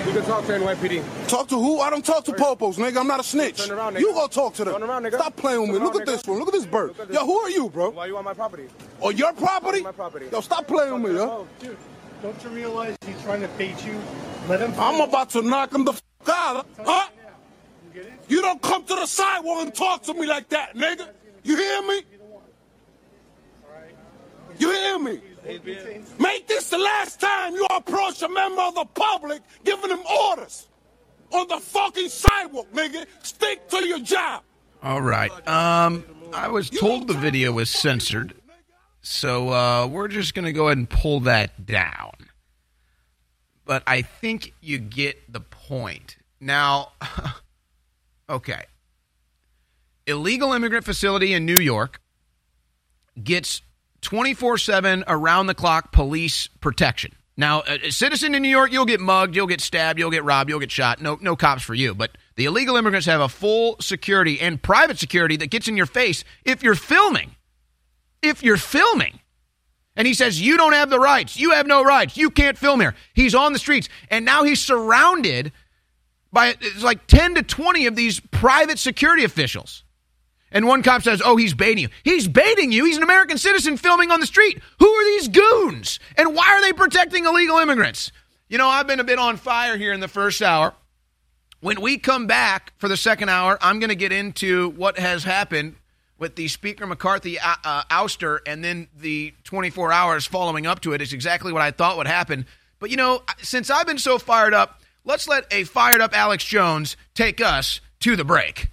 You can talk to NYPD. Talk to who? I don't talk to popos, nigga. I'm not a snitch. Turn around, nigga. You go talk to them. Turn around, nigga. Stop playing with me. Turn Look around, at this one. Look at this bird. At this. Yo, who are you, bro? Why you on my property? On your property? My property. Yo, stop playing with me, yo. Oh, Dude, don't you realize he's trying to bait you? Let him. I'm about to knock him the f out. Huh? You don't come to the sidewalk and talk to me like that, nigga. You hear me? You hear me? Make this the last time you approach a member of the public giving them orders on the fucking sidewalk, nigga. Stick to your job. All right. Um, I was told the video was censored, so uh, we're just going to go ahead and pull that down. But I think you get the point. Now, okay. Illegal immigrant facility in New York gets 24 7 around the clock police protection. Now, a citizen in New York, you'll get mugged, you'll get stabbed, you'll get robbed, you'll get shot. No, no cops for you. But the illegal immigrants have a full security and private security that gets in your face if you're filming. If you're filming. And he says, You don't have the rights. You have no rights. You can't film here. He's on the streets. And now he's surrounded by it's like 10 to 20 of these private security officials. And one cop says, Oh, he's baiting you. He's baiting you. He's an American citizen filming on the street. Who are these goons? And why are they protecting illegal immigrants? You know, I've been a bit on fire here in the first hour. When we come back for the second hour, I'm going to get into what has happened with the Speaker McCarthy uh, uh, ouster and then the 24 hours following up to it is exactly what I thought would happen. But, you know, since I've been so fired up, let's let a fired up Alex Jones take us to the break.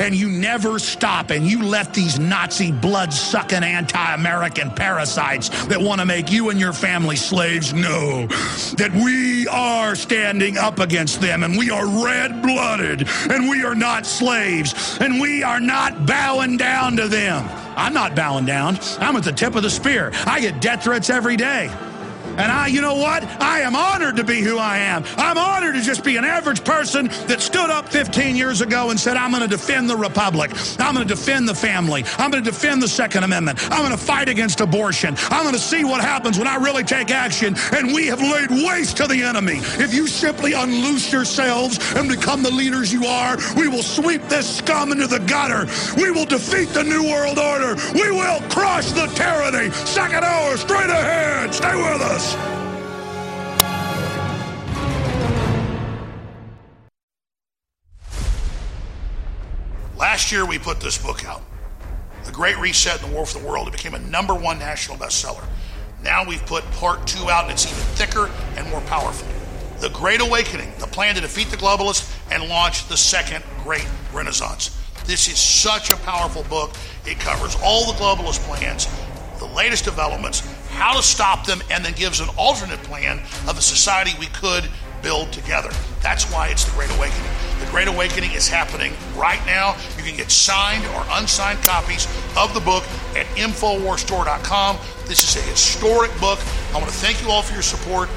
And you never stop and you let these Nazi blood sucking anti American parasites that want to make you and your family slaves know that we are standing up against them and we are red blooded and we are not slaves and we are not bowing down to them. I'm not bowing down. I'm at the tip of the spear. I get death threats every day. And I, you know what? I am honored to be who I am. I'm honored to just be an average person that stood up 15 years ago and said, I'm going to defend the Republic. I'm going to defend the family. I'm going to defend the Second Amendment. I'm going to fight against abortion. I'm going to see what happens when I really take action. And we have laid waste to the enemy. If you simply unloose yourselves and become the leaders you are, we will sweep this scum into the gutter. We will defeat the New World Order. We will crush the tyranny. Second hour, straight ahead. Stay with us. Last year, we put this book out, The Great Reset and the War for the World. It became a number one national bestseller. Now we've put part two out, and it's even thicker and more powerful. The Great Awakening, the plan to defeat the globalists and launch the second great renaissance. This is such a powerful book. It covers all the globalist plans, the latest developments, how to stop them, and then gives an alternate plan of a society we could build together. That's why it's the Great Awakening. The Great Awakening is happening right now. You can get signed or unsigned copies of the book at InfoWarsStore.com. This is a historic book. I want to thank you all for your support.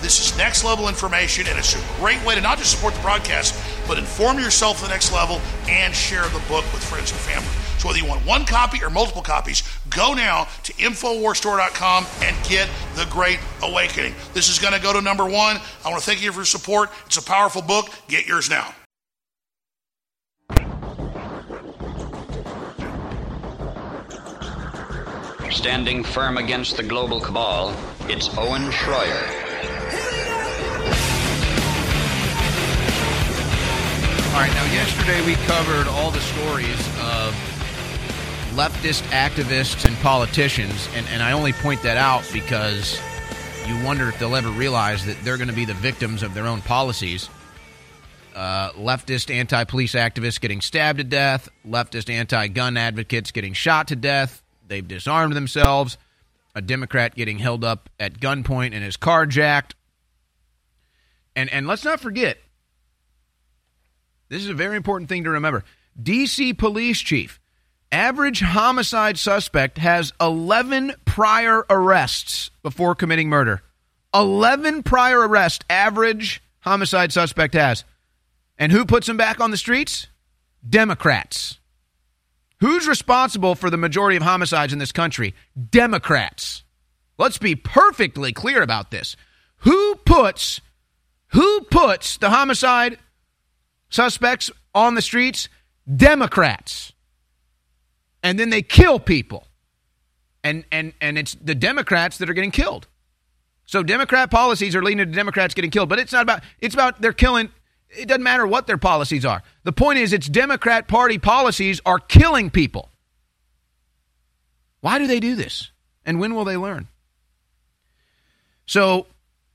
This is next level information, and it's a great way to not just support the broadcast, but inform yourself to the next level and share the book with friends and family. So whether you want one copy or multiple copies, go now to InfoWarsStore.com and get The Great Awakening. This is going to go to number one. I want to thank you for your support. It's a powerful book. Get yours now. Standing firm against the global cabal, it's Owen Schroyer. All right, now yesterday we covered all the stories of leftist activists and politicians, and, and I only point that out because you wonder if they'll ever realize that they're going to be the victims of their own policies. Uh, leftist anti police activists getting stabbed to death, leftist anti gun advocates getting shot to death. They've disarmed themselves. A Democrat getting held up at gunpoint and his car jacked. And, and let's not forget, this is a very important thing to remember. DC police chief, average homicide suspect has 11 prior arrests before committing murder. 11 prior arrests, average homicide suspect has. And who puts him back on the streets? Democrats. Who's responsible for the majority of homicides in this country? Democrats. Let's be perfectly clear about this. Who puts who puts the homicide suspects on the streets? Democrats. And then they kill people. And and and it's the Democrats that are getting killed. So Democrat policies are leading to Democrats getting killed, but it's not about it's about they're killing it doesn't matter what their policies are. The point is, it's Democrat Party policies are killing people. Why do they do this? And when will they learn? So,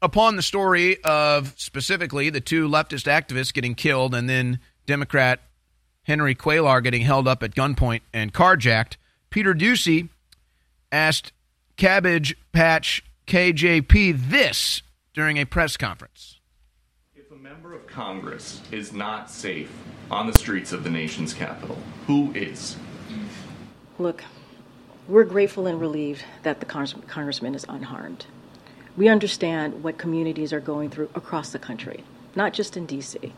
upon the story of specifically the two leftist activists getting killed and then Democrat Henry Cuellar getting held up at gunpoint and carjacked, Peter Doocy asked Cabbage Patch KJP this during a press conference. If a member of Congress is not safe on the streets of the nation's capital, who is? Look, we're grateful and relieved that the congressman is unharmed. We understand what communities are going through across the country, not just in D.C.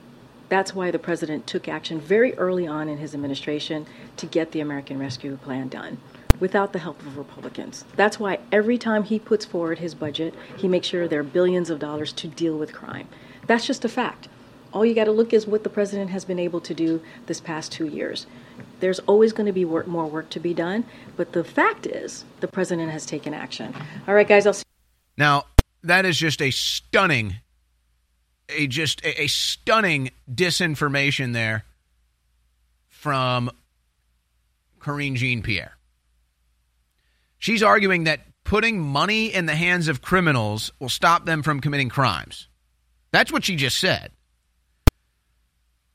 That's why the president took action very early on in his administration to get the American Rescue Plan done without the help of Republicans. That's why every time he puts forward his budget, he makes sure there are billions of dollars to deal with crime. That's just a fact. All you got to look is what the president has been able to do this past two years. There's always going to be work, more work to be done, but the fact is the president has taken action. All right, guys, I'll see. Now, that is just a stunning, a just a, a stunning disinformation there from Karine Jean Pierre. She's arguing that putting money in the hands of criminals will stop them from committing crimes. That's what she just said.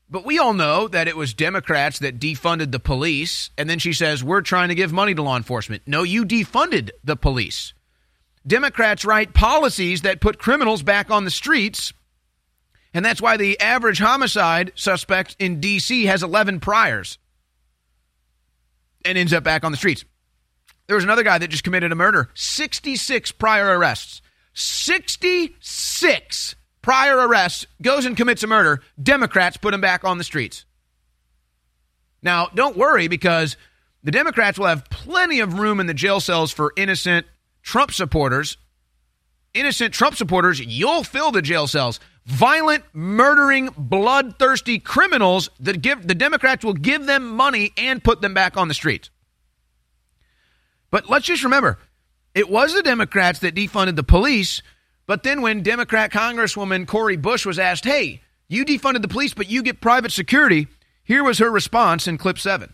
But we all know that it was Democrats that defunded the police. And then she says, We're trying to give money to law enforcement. No, you defunded the police. Democrats write policies that put criminals back on the streets. And that's why the average homicide suspect in D.C. has 11 priors and ends up back on the streets. There was another guy that just committed a murder, 66 prior arrests. 66 prior arrests, goes and commits a murder. Democrats put him back on the streets. Now, don't worry because the Democrats will have plenty of room in the jail cells for innocent Trump supporters. Innocent Trump supporters, you'll fill the jail cells. Violent, murdering, bloodthirsty criminals that give the Democrats will give them money and put them back on the streets. But let's just remember, it was the Democrats that defunded the police. But then when Democrat Congresswoman Cori Bush was asked, hey, you defunded the police, but you get private security, here was her response in clip seven.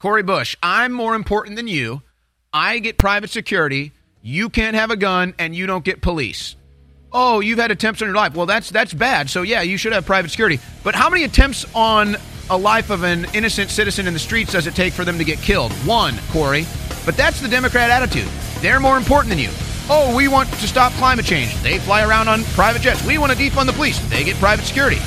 Cori Bush, I'm more important than you. I get private security. You can't have a gun and you don't get police. Oh, you've had attempts on your life. Well, that's that's bad. So yeah, you should have private security. But how many attempts on a life of an innocent citizen in the streets does it take for them to get killed? One, Cori. But that's the Democrat attitude. They're more important than you. Oh, we want to stop climate change. They fly around on private jets. We want to defund the police. They get private security.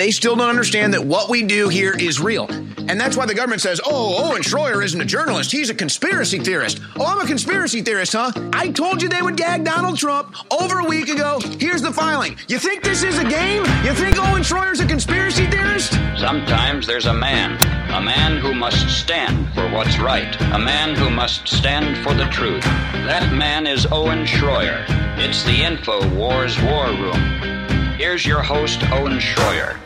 They still don't understand that what we do here is real. And that's why the government says, oh, Owen Schroyer isn't a journalist. He's a conspiracy theorist. Oh, I'm a conspiracy theorist, huh? I told you they would gag Donald Trump over a week ago. Here's the filing. You think this is a game? You think Owen Schroyer's a conspiracy theorist? Sometimes there's a man, a man who must stand for what's right, a man who must stand for the truth. That man is Owen Schroyer. It's the Info Wars War Room. Here's your host, Owen Schroyer.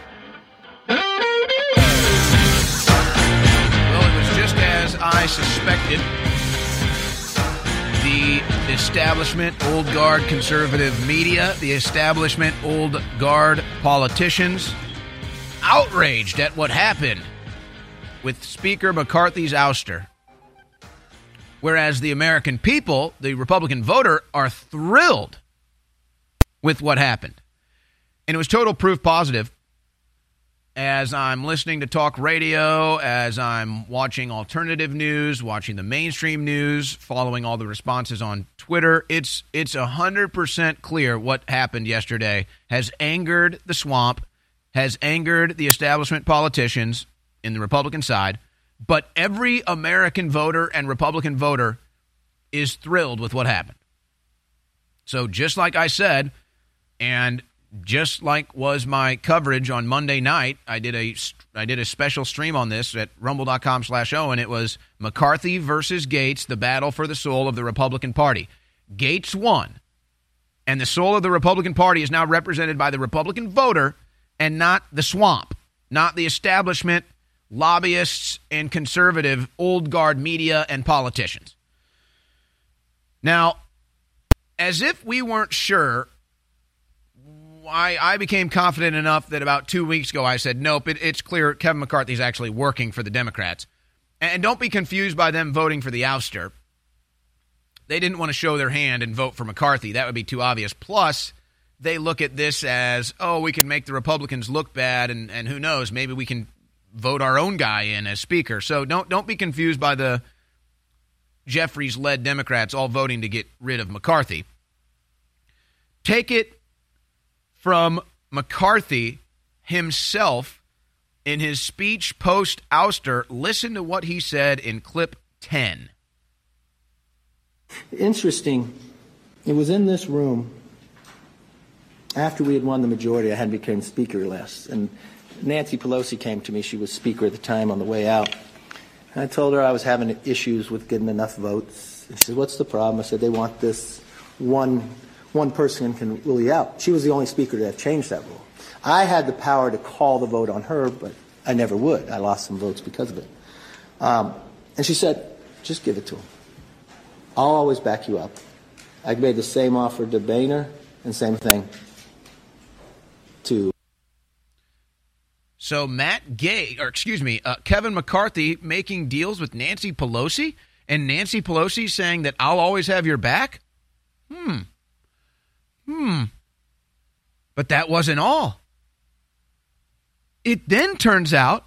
I suspected. The establishment, old guard conservative media, the establishment, old guard politicians, outraged at what happened with Speaker McCarthy's ouster. Whereas the American people, the Republican voter, are thrilled with what happened. And it was total proof positive as I'm listening to talk radio, as I'm watching alternative news, watching the mainstream news, following all the responses on Twitter, it's it's 100% clear what happened yesterday has angered the swamp, has angered the establishment politicians in the Republican side, but every American voter and Republican voter is thrilled with what happened. So just like I said, and just like was my coverage on Monday night, I did a I did a special stream on this at rumble.com slash O, and it was McCarthy versus Gaetz, the battle for the soul of the Republican Party. Gaetz won, and the soul of the Republican Party is now represented by the Republican voter and not the swamp, not the establishment, lobbyists, and conservative old guard media and politicians. Now, as if we weren't sure I, I became confident enough that about two weeks ago I said, nope, it, it's clear Kevin McCarthy's actually working for the Democrats. And don't be confused by them voting for the ouster. They didn't want to show their hand and vote for McCarthy. That would be too obvious. Plus, they look at this as, oh, we can make the Republicans look bad, and, and who knows, maybe we can vote our own guy in as speaker. So don't don't be confused by the Jeffries led Democrats all voting to get rid of McCarthy. Take it from McCarthy himself in his speech post ouster. Listen to what he said in clip 10. Interesting. It was in this room after we had won the majority. I had become speaker last, and Nancy Pelosi came to me. She was speaker at the time on the way out. And I told her I was having issues with getting enough votes. And she said, "What's the problem?" I said, "They want this one one person can rule you out. She was the only speaker to have changed that rule. I had the power to call the vote on her, but I never would. I lost some votes because of it. Um, and she said, just give it to him. I'll always back you up. I made the same offer to Boehner and same thing to. So Matt Gay, or excuse me, uh, Kevin McCarthy making deals with Nancy Pelosi, and Nancy Pelosi saying that I'll always have your back. Hmm. Hmm. But that wasn't all. It then turns out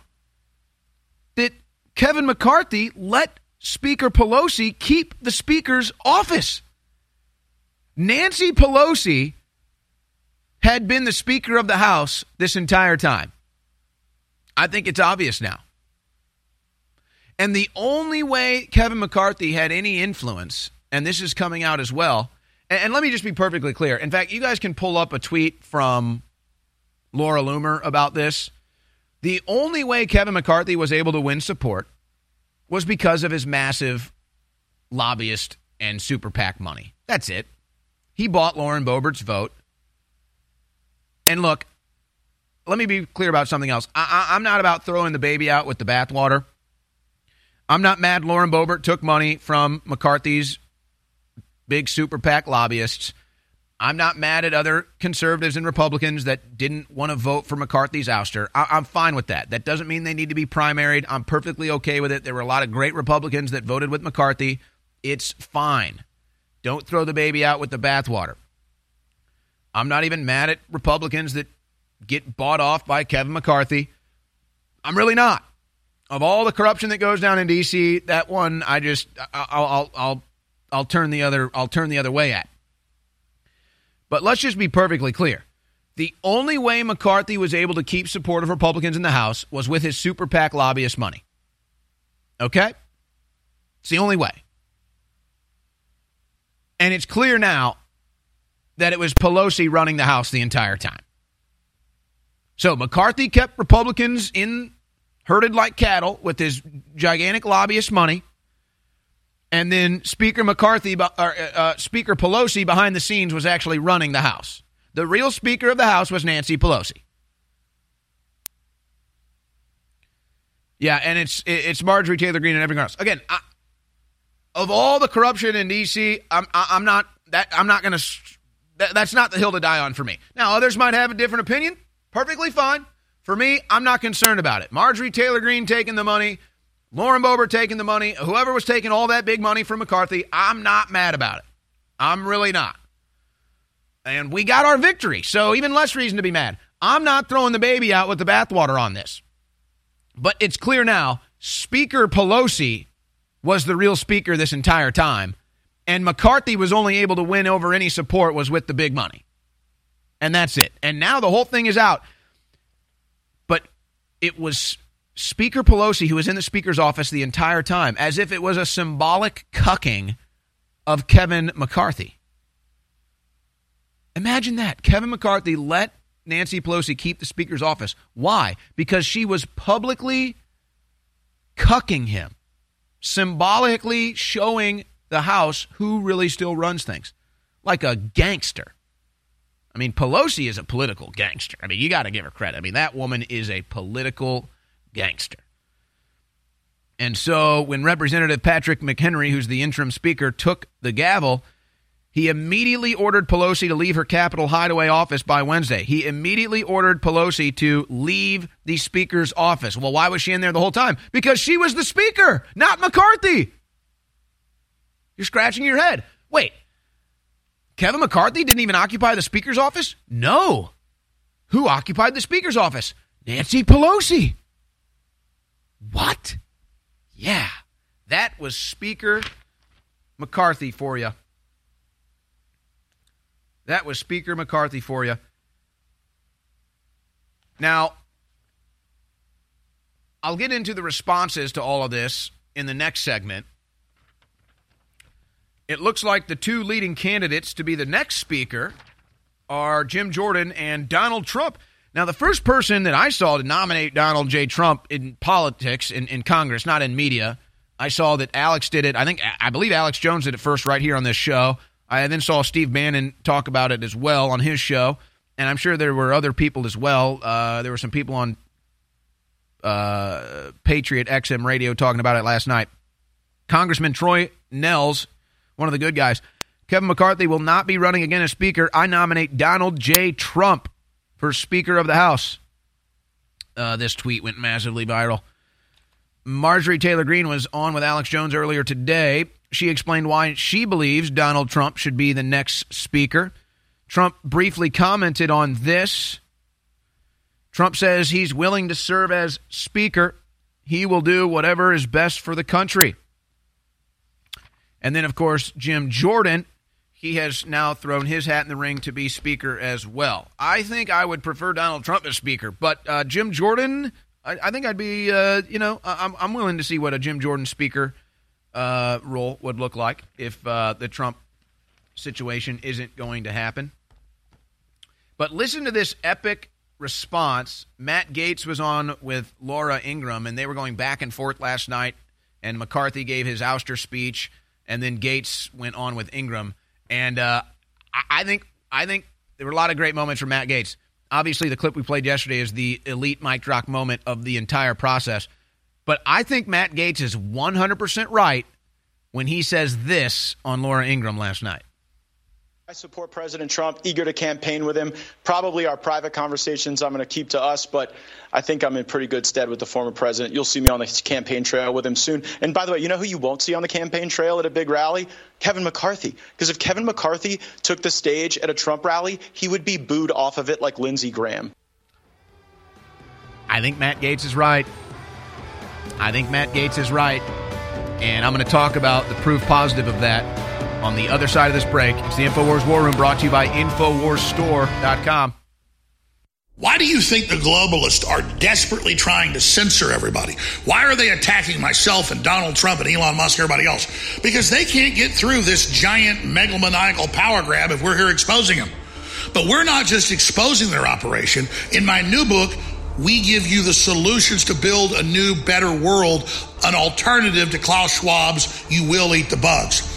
that Kevin McCarthy let Speaker Pelosi keep the Speaker's office. Nancy Pelosi had been the Speaker of the House this entire time. I think it's obvious now. And the only way Kevin McCarthy had any influence, and this is coming out as well, and, let me just be perfectly clear. In fact, you guys can pull up a tweet from Laura Loomer about this. The only way Kevin McCarthy was able to win support was because of his massive lobbyist and super PAC money. That's it. He bought Lauren Boebert's vote. And look, let me be clear about something else. I, I'm not about throwing the baby out with the bathwater. I'm not mad Lauren Boebert took money from McCarthy's big super PAC lobbyists. I'm not mad at other conservatives and Republicans that didn't want to vote for McCarthy's ouster. I- I'm fine with that. That doesn't mean they need to be primaried. I'm perfectly okay with it. There were a lot of great Republicans that voted with McCarthy. It's fine. Don't throw the baby out with the bathwater. I'm not even mad at Republicans that get bought off by Kevin McCarthy. I'm really not. Of all the corruption that goes down in D.C., that one I just I'll I'll I'll, I'll turn the other I'll turn the other way at. But let's just be perfectly clear. The only way McCarthy was able to keep support of Republicans in the House was with his super PAC lobbyist money. Okay? It's the only way. And it's clear now that it was Pelosi running the House the entire time. So McCarthy kept Republicans in herded like cattle with his gigantic lobbyist money. And then Speaker McCarthy, or, uh, Speaker Pelosi behind the scenes was actually running the House. The real Speaker of the House was Nancy Pelosi. Yeah, and it's it's Marjorie Taylor Greene and everything else. Again, I, of all the corruption in D.C., I'm I'm not that I'm not going to. That, that's not the hill to die on for me. Now, others might have a different opinion. Perfectly fine. For me, I'm not concerned about it. Marjorie Taylor Greene taking the money, Lauren Boebert taking the money, whoever was taking all that big money from McCarthy, I'm not mad about it. I'm really not. And we got our victory, so even less reason to be mad. I'm not throwing the baby out with the bathwater on this. But it's clear now Speaker Pelosi was the real speaker this entire time, and McCarthy was only able to win over any support was with the big money. And that's it. And now the whole thing is out. But it was Speaker Pelosi who was in the speaker's office the entire time, as if it was a symbolic cucking of Kevin McCarthy. Imagine that. Kevin McCarthy let Nancy Pelosi keep the speaker's office. Why? Because she was publicly cucking him, symbolically showing the House who really still runs things, like a gangster. I mean, Pelosi is a political gangster. I mean, you got to give her credit. I mean, that woman is a political gangster. And so when Representative Patrick McHenry, who's the interim speaker, took the gavel, he immediately ordered Pelosi to leave her Capitol hideaway office by Wednesday. He immediately ordered Pelosi to leave the speaker's office. Well, why was she in there the whole time? Because she was the speaker, not McCarthy. You're scratching your head. Wait, Kevin McCarthy didn't even occupy the speaker's office? No. Who occupied the speaker's office? Nancy Pelosi. What? Yeah, that was Speaker McCarthy for you. That was Speaker McCarthy for you. Now, I'll get into the responses to all of this in the next segment. It looks like the two leading candidates to be the next speaker are Jim Jordan and Donald Trump. Now, the first person that I saw to nominate Donald J. Trump in politics, in, in Congress, not in media, I saw that Alex did it. I think, I believe Alex Jones did it first right here on this show. I then saw Steve Bannon talk about it as well on his show. And I'm sure there were other people as well. Uh, there were some people on uh, Patriot XM radio talking about it last night. Congressman Troy Nehls, one of the good guys. Kevin McCarthy will not be running again as Speaker. I nominate Donald J. Trump for Speaker of the House. Uh, this tweet went massively viral. Marjorie Taylor Greene was on with Alex Jones earlier today. She explained why she believes Donald Trump should be the next Speaker. Trump briefly commented on this. Trump says he's willing to serve as Speaker. He will do whatever is best for the country. And then, of course, Jim Jordan, he has now thrown his hat in the ring to be Speaker as well. I think I would prefer Donald Trump as Speaker, but uh, Jim Jordan, I, I, think I'd be, uh, you know, I'm, I'm willing to see what a Jim Jordan Speaker uh, role would look like if uh, the Trump situation isn't going to happen. But listen to this epic response. Matt Gaetz was on with Laura Ingraham, and they were going back and forth last night and McCarthy gave his ouster speech, and then Gaetz went on with Ingraham. And uh, I, think I think there were a lot of great moments from Matt Gaetz. Obviously, the clip we played yesterday is the elite mic drop moment of the entire process. But I think Matt Gaetz is 100% right when he says this on Laura Ingraham last night. I support President Trump, eager to campaign with him. Probably our private conversations I'm going to keep to us, but I think I'm in pretty good stead with the former president. You'll see me on the campaign trail with him soon. And by the way, you know who you won't see on the campaign trail at a big rally? Kevin McCarthy. Because if Kevin McCarthy took the stage at a Trump rally, he would be booed off of it like Lindsey Graham. I think Matt Gaetz is right. I think Matt Gaetz is right. And I'm going to talk about the proof positive of that on the other side of this break. It's the InfoWars War Room brought to you by InfoWarsStore.com. Why do you think the globalists are desperately trying to censor everybody? Why are they attacking myself and Donald Trump and Elon Musk and everybody else? Because they can't get through this giant megalomaniacal power grab if we're here exposing them. But we're not just exposing their operation. In my new book, we give you the solutions to build a new, better world, an alternative to Klaus Schwab's You Will Eat the Bugs.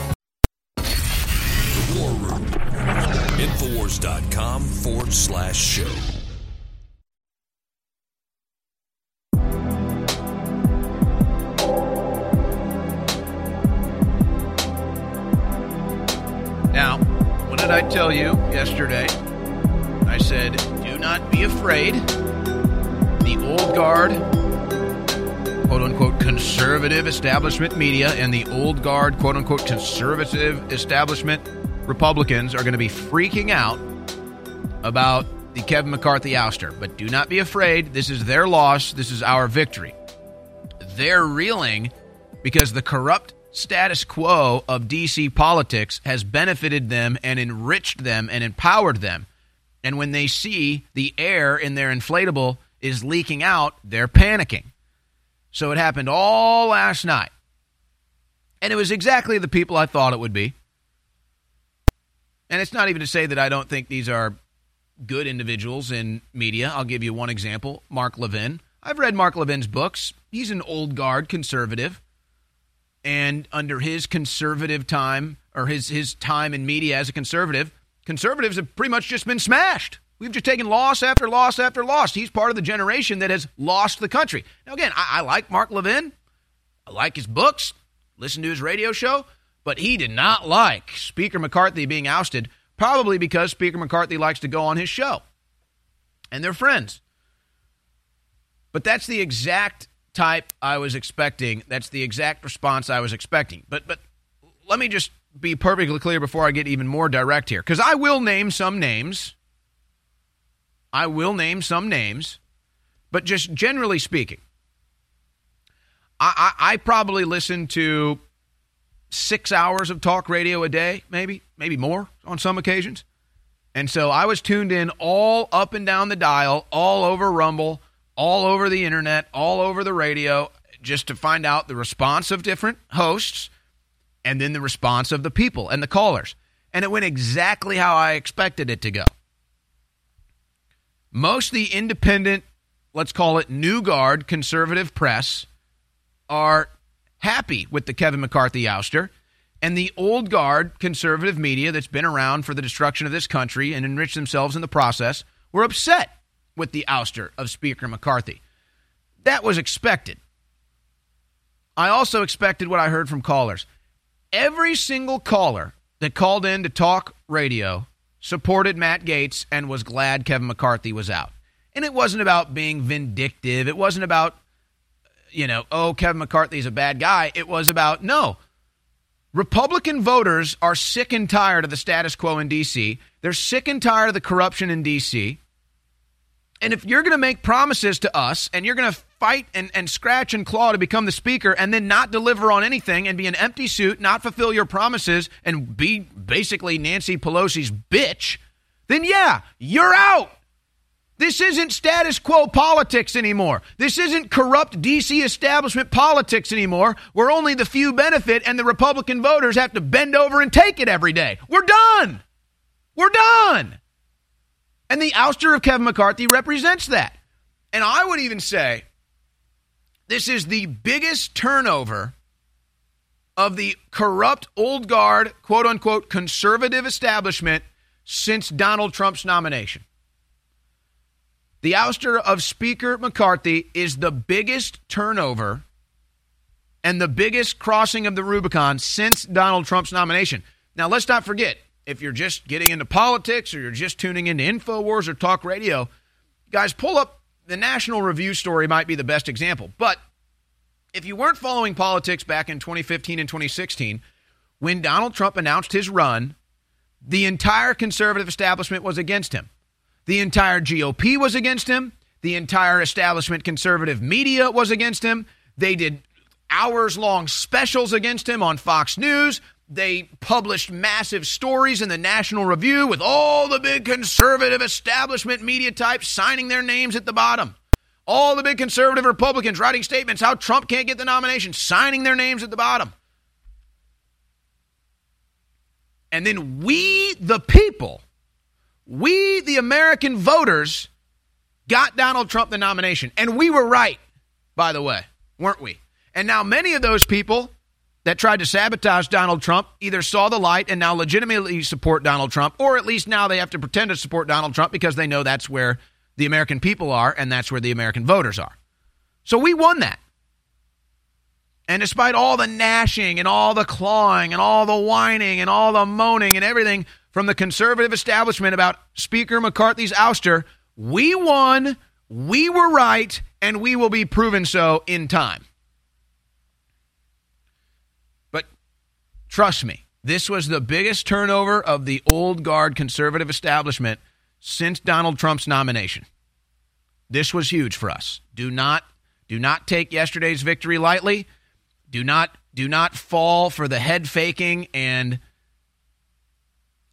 Slash show. Now, what did I tell you yesterday? I said, do not be afraid. The old guard, quote unquote, conservative establishment media and the old guard, quote unquote, conservative establishment Republicans are going to be freaking out about the Kevin McCarthy ouster. But do not be afraid. This is their loss. This is our victory. They're reeling because the corrupt status quo of DC politics has benefited them and enriched them and empowered them. And when they see the air in their inflatable is leaking out, they're panicking. So it happened all last night. And it was exactly the people I thought it would be. And it's not even to say that I don't think these are good individuals in media. I'll give you one example Mark Levin. I've read Mark Levin's books. He's an old guard conservative. And under his conservative time, or his, his time in media as a conservative, conservatives have pretty much just been smashed. We've just taken loss after loss after loss. He's part of the generation that has lost the country. Now, again, I, I like Mark Levin. I like his books, listen to his radio show, but he did not like Speaker McCarthy being ousted, probably because Speaker McCarthy likes to go on his show. And they're friends. But that's the exact type I was expecting. That's the exact response I was expecting. But but let me just be perfectly clear before I get even more direct here cuz I will name some names. I will name some names, but just generally speaking, I, I, I probably listen to six hours of talk radio a day, maybe, maybe more on some occasions. And so I was tuned in all up and down the dial, all over Rumble, all over the internet, all over the radio, just to find out the response of different hosts and then the response of the people and the callers. And it went exactly how I expected it to go. Most of the independent, let's call it new guard conservative press, are happy with the Kevin McCarthy ouster. And the old guard conservative media that's been around for the destruction of this country and enriched themselves in the process were upset with the ouster of Speaker McCarthy. That was expected. I also expected what I heard from callers. Every single caller that called in to talk radio supported Matt Gaetz and was glad Kevin McCarthy was out. And it wasn't about being vindictive. It wasn't about, you know, oh, Kevin McCarthy's a bad guy. It was about, no, Republican voters are sick and tired of the status quo in D.C., they're sick and tired of the corruption in D.C. And if you're going to make promises to us and you're going to fight and, and scratch and claw to become the speaker and then not deliver on anything and be an empty suit, not fulfill your promises, and be basically Nancy Pelosi's bitch, then yeah, you're out. This isn't status quo politics anymore. This isn't corrupt DC establishment politics anymore, where only the few benefit and the Republican voters have to bend over and take it every day. We're done. We're done. And the ouster of Kevin McCarthy represents that. And I would even say this is the biggest turnover of the corrupt old guard, quote unquote, conservative establishment since Donald Trump's nomination. The ouster of Speaker McCarthy is the biggest turnover and the biggest crossing of the Rubicon since Donald Trump's nomination. Now, let's not forget if you're just getting into politics or you're just tuning into InfoWars or talk radio, guys, pull up the National Review story, might be the best example. But if you weren't following politics back in 2015 and 2016, when Donald Trump announced his run, the entire conservative establishment was against him. The entire GOP was against him. The entire establishment conservative media was against him. They did hours long specials against him on Fox News. They published massive stories in the National Review with all the big conservative establishment media types signing their names at the bottom. All the big conservative Republicans writing statements how Trump can't get the nomination, signing their names at the bottom. And then we, the people, we, the American voters, got Donald Trump the nomination. And we were right, by the way, weren't we? And now many of those people that tried to sabotage Donald Trump either saw the light and now legitimately support Donald Trump, or at least now they have to pretend to support Donald Trump because they know that's where the American people are and that's where the American voters are. So we won that. And despite all the gnashing and all the clawing and all the whining and all the moaning and everything from the conservative establishment about Speaker McCarthy's ouster, we won, we were right, and we will be proven so in time. But trust me, this was the biggest turnover of the old guard conservative establishment since Donald Trump's nomination. This was huge for us. Do not do not take yesterday's victory lightly. Do not do not fall for the head faking and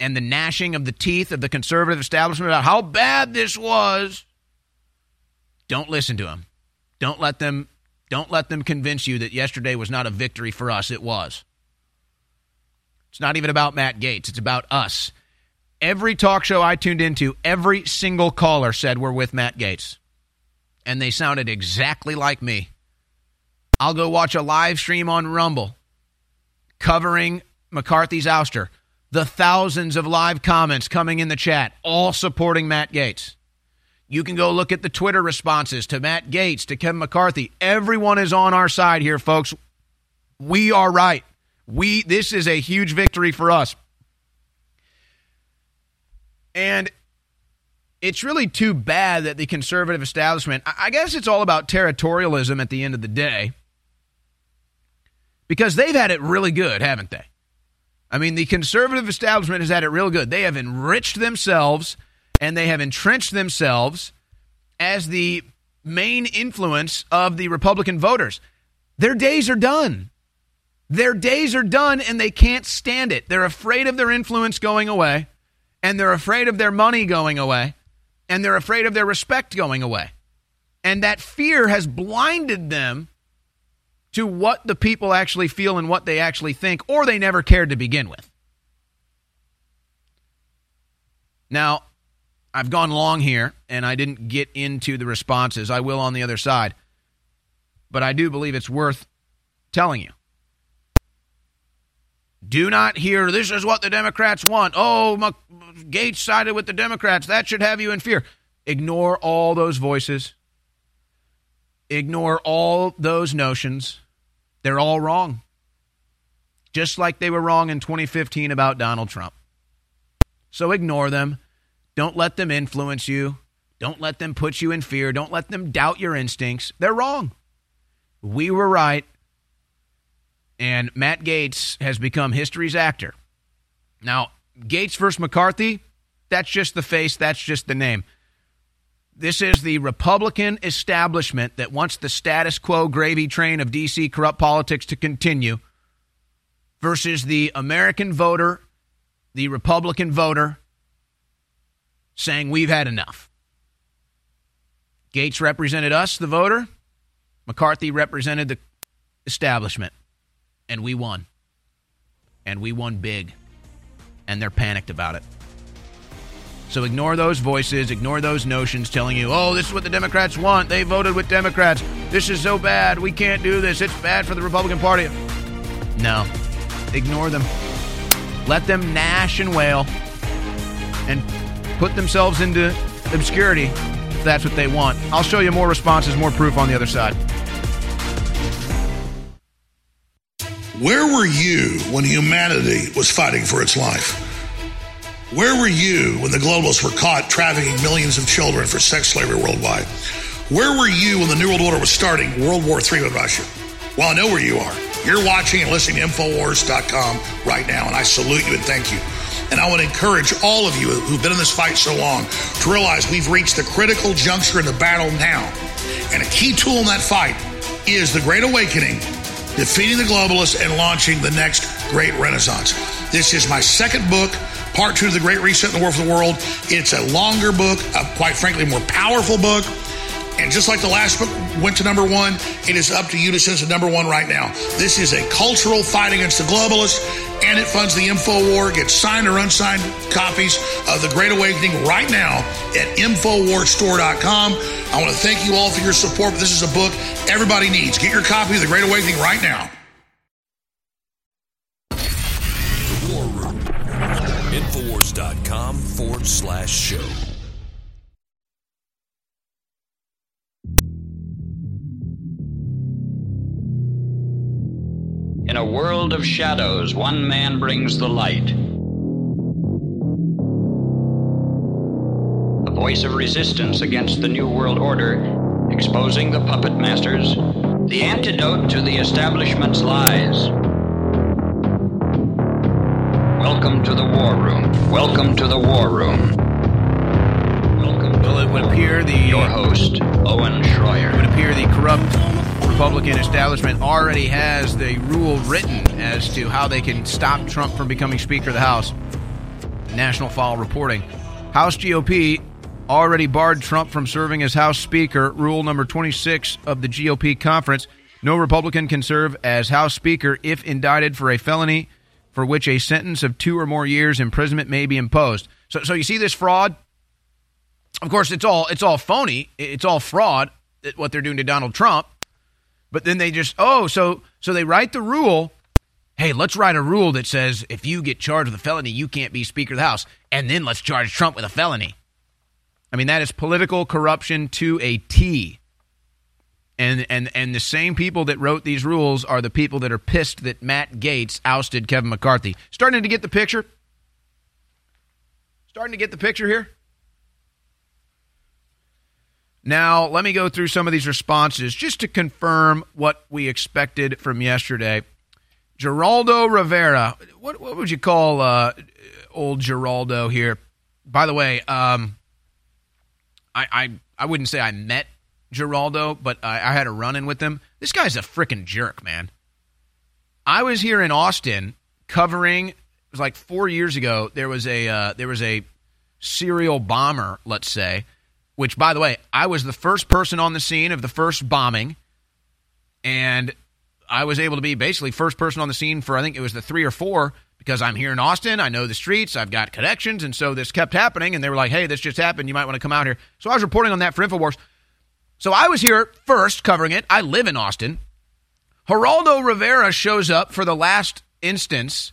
and the gnashing of the teeth of the conservative establishment about how bad this was. Don't listen to them. Don't let them don't let them convince you that yesterday was not a victory for us. It was. It's not even about Matt Gaetz, It's about us. Every talk show I tuned into, every single caller said we're with Matt Gaetz. And they sounded exactly like me. I'll go watch a live stream on Rumble covering McCarthy's ouster. The thousands of live comments coming in the chat, all supporting Matt Gaetz. You can go look at the Twitter responses to Matt Gaetz, to Kevin McCarthy. Everyone is on our side here, folks. We are right. We this is a huge victory for us. And it's really too bad that the conservative establishment, I guess it's all about territorialism at the end of the day, because they've had it really good, haven't they? I mean, the conservative establishment has had it real good. They have enriched themselves and they have entrenched themselves as the main influence of the Republican voters. Their days are done. Their days are done and they can't stand it. They're afraid of their influence going away and they're afraid of their money going away, and they're afraid of their respect going away. And that fear has blinded them to what the people actually feel and what they actually think, or they never cared to begin with. Now, I've gone long here and I didn't get into the responses. I will on the other side. But I do believe it's worth telling you. Do not hear this is what the Democrats want. Oh, Gaetz sided with the Democrats. That should have you in fear. Ignore all those voices. Ignore all those notions. They're all wrong. Just like they were wrong in 2015 about Donald Trump. So ignore them. Don't let them influence you. Don't let them put you in fear. Don't let them doubt your instincts. They're wrong. We were right. And Matt Gaetz has become history's actor. Now, Gaetz versus McCarthy, that's just the face, that's just the name. This is the Republican establishment that wants the status quo gravy train of D.C. corrupt politics to continue versus the American voter, the Republican voter, saying we've had enough. Gaetz represented us, the voter. McCarthy represented the establishment. And we won. And we won big. And they're panicked about it. So ignore those voices, ignore those notions telling you, oh, this is what the Democrats want. They voted with Democrats. This is so bad. We can't do this. It's bad for the Republican Party. No. Ignore them. Let them gnash and wail and put themselves into obscurity if that's what they want. I'll show you more responses, more proof on the other side. Where were you when humanity was fighting for its life? Where were you when the globalists were caught trafficking millions of children for sex slavery worldwide? Where were you when the New World Order was starting World War III with Russia? Well, I know where you are. You're watching and listening to Infowars.com right now, and I salute you and thank you. And I want to encourage all of you who've been in this fight so long to realize we've reached the critical juncture in the battle now. And a key tool in that fight is the Great Awakening, defeating the globalists and launching the next great renaissance. This is my second book, part two of the Great Reset in the War for the World. It's a longer book, a, quite frankly, more powerful book. And just like the last book went to number one, it is up to you to send to number one right now. This is a cultural fight against the globalists, and it funds the info war. Get signed or unsigned copies of The Great Awakening right now at InfoWarsStore.com. I want to thank you all for your support. This is a book everybody needs. Get your copy of The Great Awakening right now. Infowars.com forward slash show. In a world of shadows, one man brings the light. A voice of resistance against the New World Order, exposing the puppet masters, the antidote to the establishment's lies. Welcome to the War Room. Welcome to the War Room. Welcome. Well, it would appear the your host, Owen Schroyer. It would appear the corrupt Republican establishment already has the rule written as to how they can stop Trump from becoming Speaker of the House. National File reporting. House GOP already barred Trump from serving as House Speaker. Rule number 26 of the GOP conference. No Republican can serve as House Speaker if indicted for a felony for which a sentence of two or more years imprisonment may be imposed. So, so you see this fraud? Of course, it's all it's all phony. It's all fraud. What they're doing to Donald Trump. But then they just oh so so they write the rule. Hey, let's write a rule that says if you get charged with a felony, you can't be Speaker of the House, and then let's charge Trump with a felony. I mean that is political corruption to a T. And and and the same people that wrote these rules are the people that are pissed that Matt Gaetz ousted Kevin McCarthy. Starting to get the picture. Starting to get the picture here. Now, let me go through some of these responses just to confirm what we expected from yesterday. Geraldo Rivera, what, what would you call uh, old Geraldo here? By the way, um, I, I I wouldn't say I met Geraldo, but I, I had a run in with him. This guy's a freaking jerk, man. I was here in Austin covering It was like four years ago. There was a uh, there was a serial bomber, let's say, which by the way, I was the first person on the scene of the first bombing, and I was able to be basically first person on the scene for I think it was the three or four because I'm here in Austin. I know the streets. I've got connections, and so this kept happening. And they were like, "Hey, this just happened. You might want to come out here." So I was reporting on that for Infowars. So I was here first covering it. I live in Austin. Geraldo Rivera shows up for the last instance,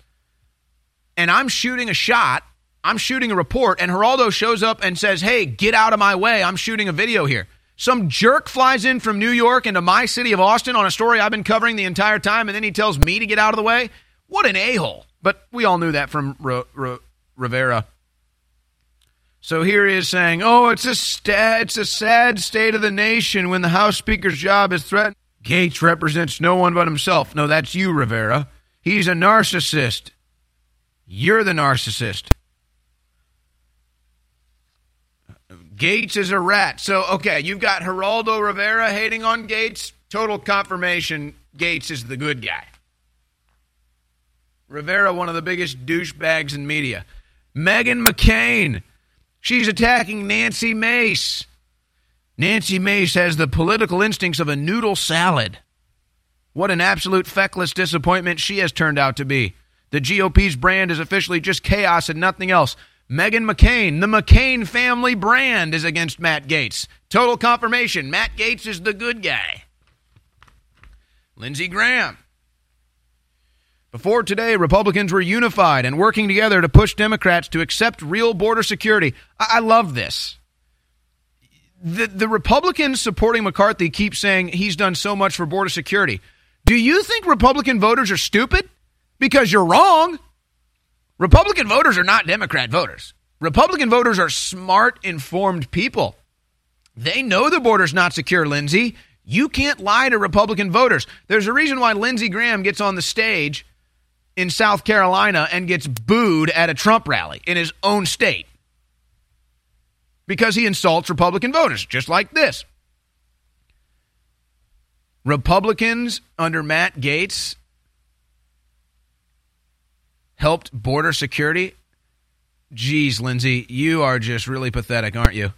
and I'm shooting a shot. I'm shooting a report, and Geraldo shows up and says, Hey, get out of my way. I'm shooting a video here. Some jerk flies in from New York into my city of Austin on a story I've been covering the entire time, and then he tells me to get out of the way. What an a hole. But we all knew that from R- R- Rivera. So here he is saying, "Oh, it's a it's a sad state of the nation when the House Speaker's job is threatened." Gaetz represents no one but himself. No, that's you, Rivera. He's a narcissist. You're the narcissist. Gaetz is a rat. So, okay, you've got Geraldo Rivera hating on Gaetz. Total confirmation Gaetz is the good guy. Rivera, one of the biggest douchebags in media. Meghan McCain. She's attacking Nancy Mace. Nancy Mace has the political instincts of a noodle salad. What an absolute feckless disappointment she has turned out to be. The GOP's brand is officially just chaos and nothing else. Meghan McCain, the McCain family brand, is against Matt Gaetz. Total confirmation Matt Gaetz is the good guy. Lindsey Graham. Before today, Republicans were unified and working together to push Democrats to accept real border security. I, I love this. The, the Republicans supporting McCarthy keep saying he's done so much for border security. Do you think Republican voters are stupid? Because you're wrong. Republican voters are not Democrat voters. Republican voters are smart, informed people. They know the border's not secure, Lindsey. You can't lie to Republican voters. There's a reason why Lindsey Graham gets on the stage in South Carolina and gets booed at a Trump rally in his own state because he insults Republican voters, just like this. Republicans under Matt Gaetz helped border security. Geez, Lindsey, you are just really pathetic, aren't you?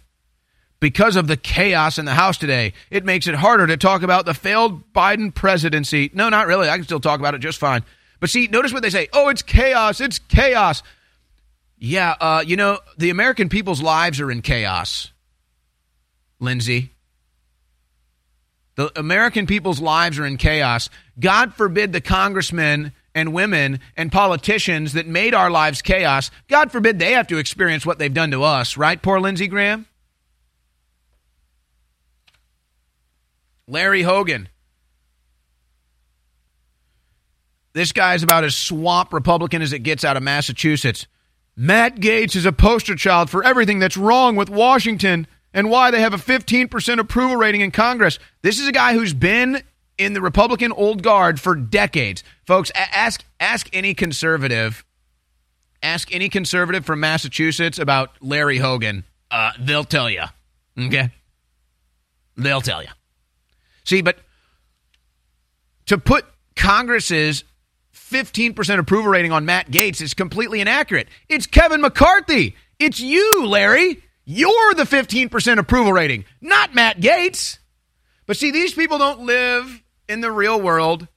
Because of the chaos in the House today, it makes it harder to talk about the failed Biden presidency. No, not really. I can still talk about it just fine. But see, notice what they say. Oh, it's chaos. It's chaos. Yeah, uh, you know, the American people's lives are in chaos, Lindsey. The American people's lives are in chaos. God forbid the congressmen and women and politicians that made our lives chaos, God forbid they have to experience what they've done to us, right? Poor Lindsey Graham. Larry Hogan. This guy's about as swamp Republican as it gets out of Massachusetts. Matt Gaetz is a poster child for everything that's wrong with Washington and why they have a 15% approval rating in Congress. This is a guy who's been in the Republican old guard for decades. Folks, ask ask any conservative, ask any conservative from Massachusetts about Larry Hogan. Uh, they'll tell you. Okay? They'll tell you. See, but to put Congress's 15% approval rating on Matt Gaetz is completely inaccurate. It's Kevin McCarthy. It's you, Larry. You're the 15% approval rating, not Matt Gaetz. But see, these people don't live in the real world.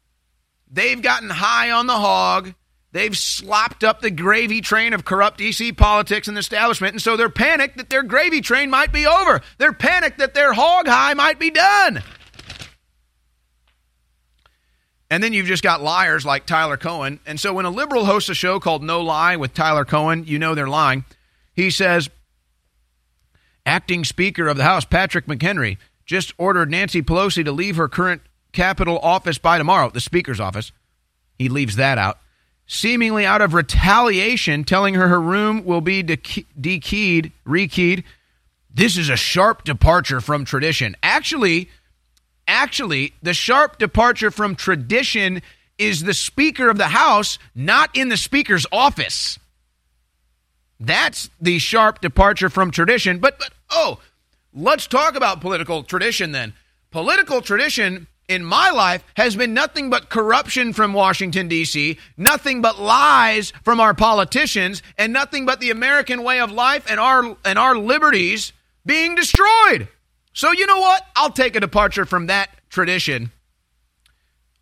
They've gotten high on the hog. They've slopped up the gravy train of corrupt DC politics and the establishment, and so they're panicked that their gravy train might be over. They're panicked that their hog high might be done. And then you've just got liars like Tyler Cohen. And so when a liberal hosts a show called No Lie with Tyler Cohen, you know they're lying. He says, Acting Speaker of the House, Patrick McHenry, just ordered Nancy Pelosi to leave her current Capitol office by tomorrow, the Speaker's office. He leaves that out. Seemingly out of retaliation, telling her her room will be dekeyed, rekeyed. This is a sharp departure from tradition. Actually, actually, the sharp departure from tradition is the Speaker of the House not in the Speaker's office. That's the sharp departure from tradition. But, but oh, let's talk about political tradition then. Political tradition in my life has been nothing but corruption from Washington, D.C., nothing but lies from our politicians, and nothing but the American way of life and our, and our liberties being destroyed. So, you know what? I'll take a departure from that tradition.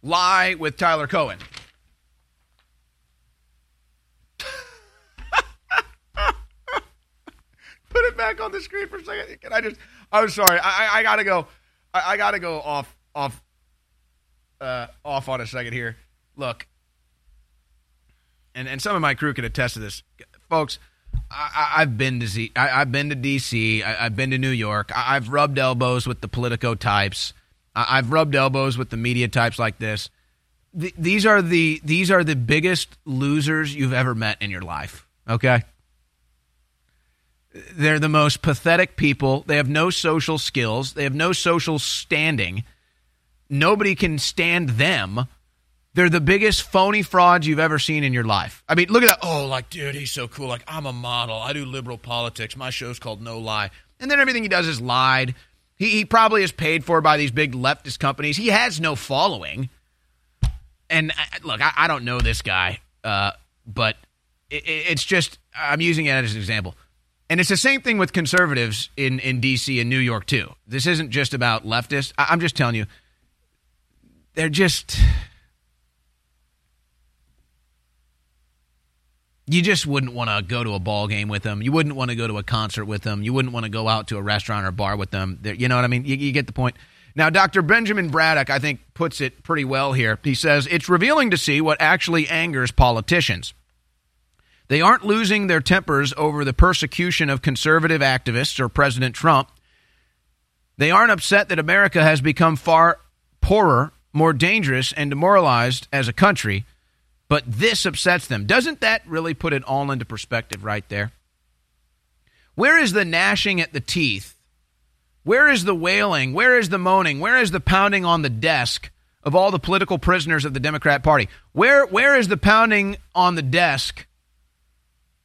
Lie with Tyler Cohen. Put it back on the screen for a second. Can I just? I'm sorry. I, I, gotta go. I, I gotta go off off uh, off on a second here. Look, and and some of my crew can attest to this, folks. I, have been to Z, I, have been to DC. I, have been to New York. I, have rubbed elbows with the Politico types. I, have rubbed elbows with the media types like this. Th- these are the these are the biggest losers you've ever met in your life. Okay, they're the most pathetic people. They have no social skills. They have no social standing. Nobody can stand them. They're the biggest phony frauds you've ever seen in your life. I mean, look at that. Oh, like, dude, he's so cool. Like, I'm a model. I do liberal politics. My show's called No Lie. And then everything he does is lied. He, he probably is paid for by these big leftist companies. He has no following. And uh, look, I, I don't know this guy, uh, but it, it's just, I'm using it as an example. And it's the same thing with conservatives in, in D.C. and New York, too. This isn't just about leftists. I, I'm just telling you, they're just. You just wouldn't want to go to a ball game with them. You wouldn't want to go to a concert with them. You wouldn't want to go out to a restaurant or bar with them. You know what I mean? You, you get the point. Now, Dr. Benjamin Braddock, I think, puts it pretty well here. He says it's revealing to see what actually angers politicians. They aren't losing their tempers over the persecution of conservative activists or President Trump. They aren't upset that America has become far poorer, more dangerous, and demoralized as a country, but this upsets them. Doesn't that really put it all into perspective right there? Where is the gnashing at the teeth? Where is the wailing? Where is the moaning? Where is the pounding on the desk of all the political prisoners of the Democrat Party? Where where is the pounding on the desk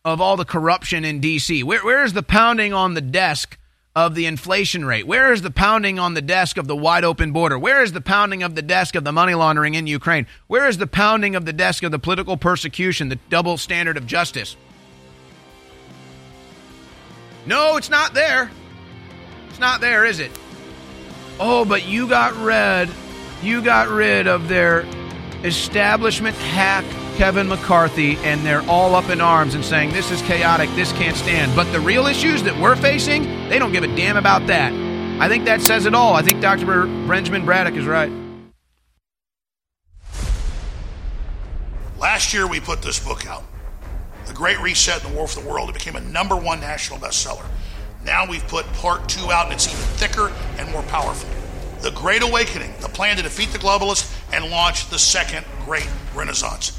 of all the corruption in D.C.? Where, where is the pounding on the desk of the inflation rate? Where is the pounding on the desk of the wide open border? Where is the pounding of the desk of the money laundering in Ukraine? Where is the pounding of the desk of the political persecution, the double standard of justice? No, it's not there. It's not there, is it? Oh, but you got rid, you got rid of their establishment hack Kevin McCarthy, and they're all up in arms and saying this is chaotic, this can't stand. But the real issues that we're facing, they don't give a damn about that. I think that says it all. I think Dr. Benjamin Braddock is right. Last year, we put this book out The Great Reset and the War for the World. It became a number one national bestseller. Now we've put part two out, and it's even thicker and more powerful. The Great Awakening, the plan to defeat the globalists and launch the second great renaissance.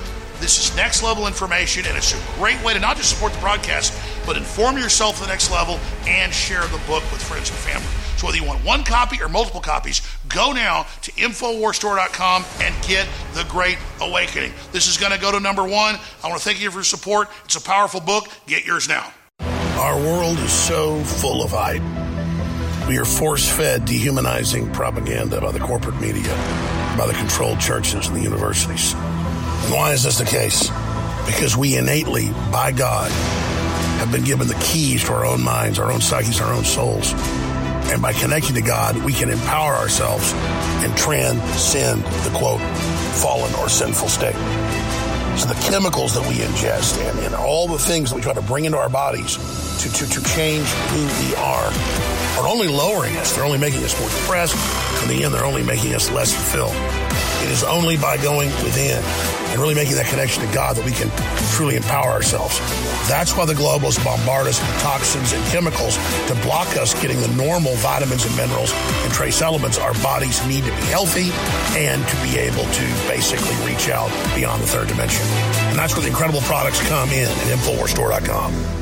This is next level information, and it's a great way to not just support the broadcast, but inform yourself to the next level and share the book with friends and family. So whether you want one copy or multiple copies, go now to InfoWarsStore.com and get The Great Awakening. This is going to go to number one. I want to thank you for your support. It's a powerful book. Get yours now. Our world is so full of hype. We are force fed dehumanizing propaganda by the corporate media, by the controlled churches and the universities. Why is this the case? Because we innately, by God, have been given the keys to our own minds, our own psyches, our own souls. And by connecting to God, we can empower ourselves and transcend the quote, fallen or sinful state. So the chemicals that we ingest and, and all the things that we try to bring into our bodies to, to, to change who we are are only lowering us. They're only making us more depressed. In the end, they're only making us less fulfilled. It is only by going within and really making that connection to God that we can truly empower ourselves. That's why the globalists bombard us with toxins and chemicals to block us getting the normal vitamins and minerals and trace elements our bodies need to be healthy and to be able to basically reach out beyond the third dimension. And that's where the incredible products come in at InfoWarsStore.com.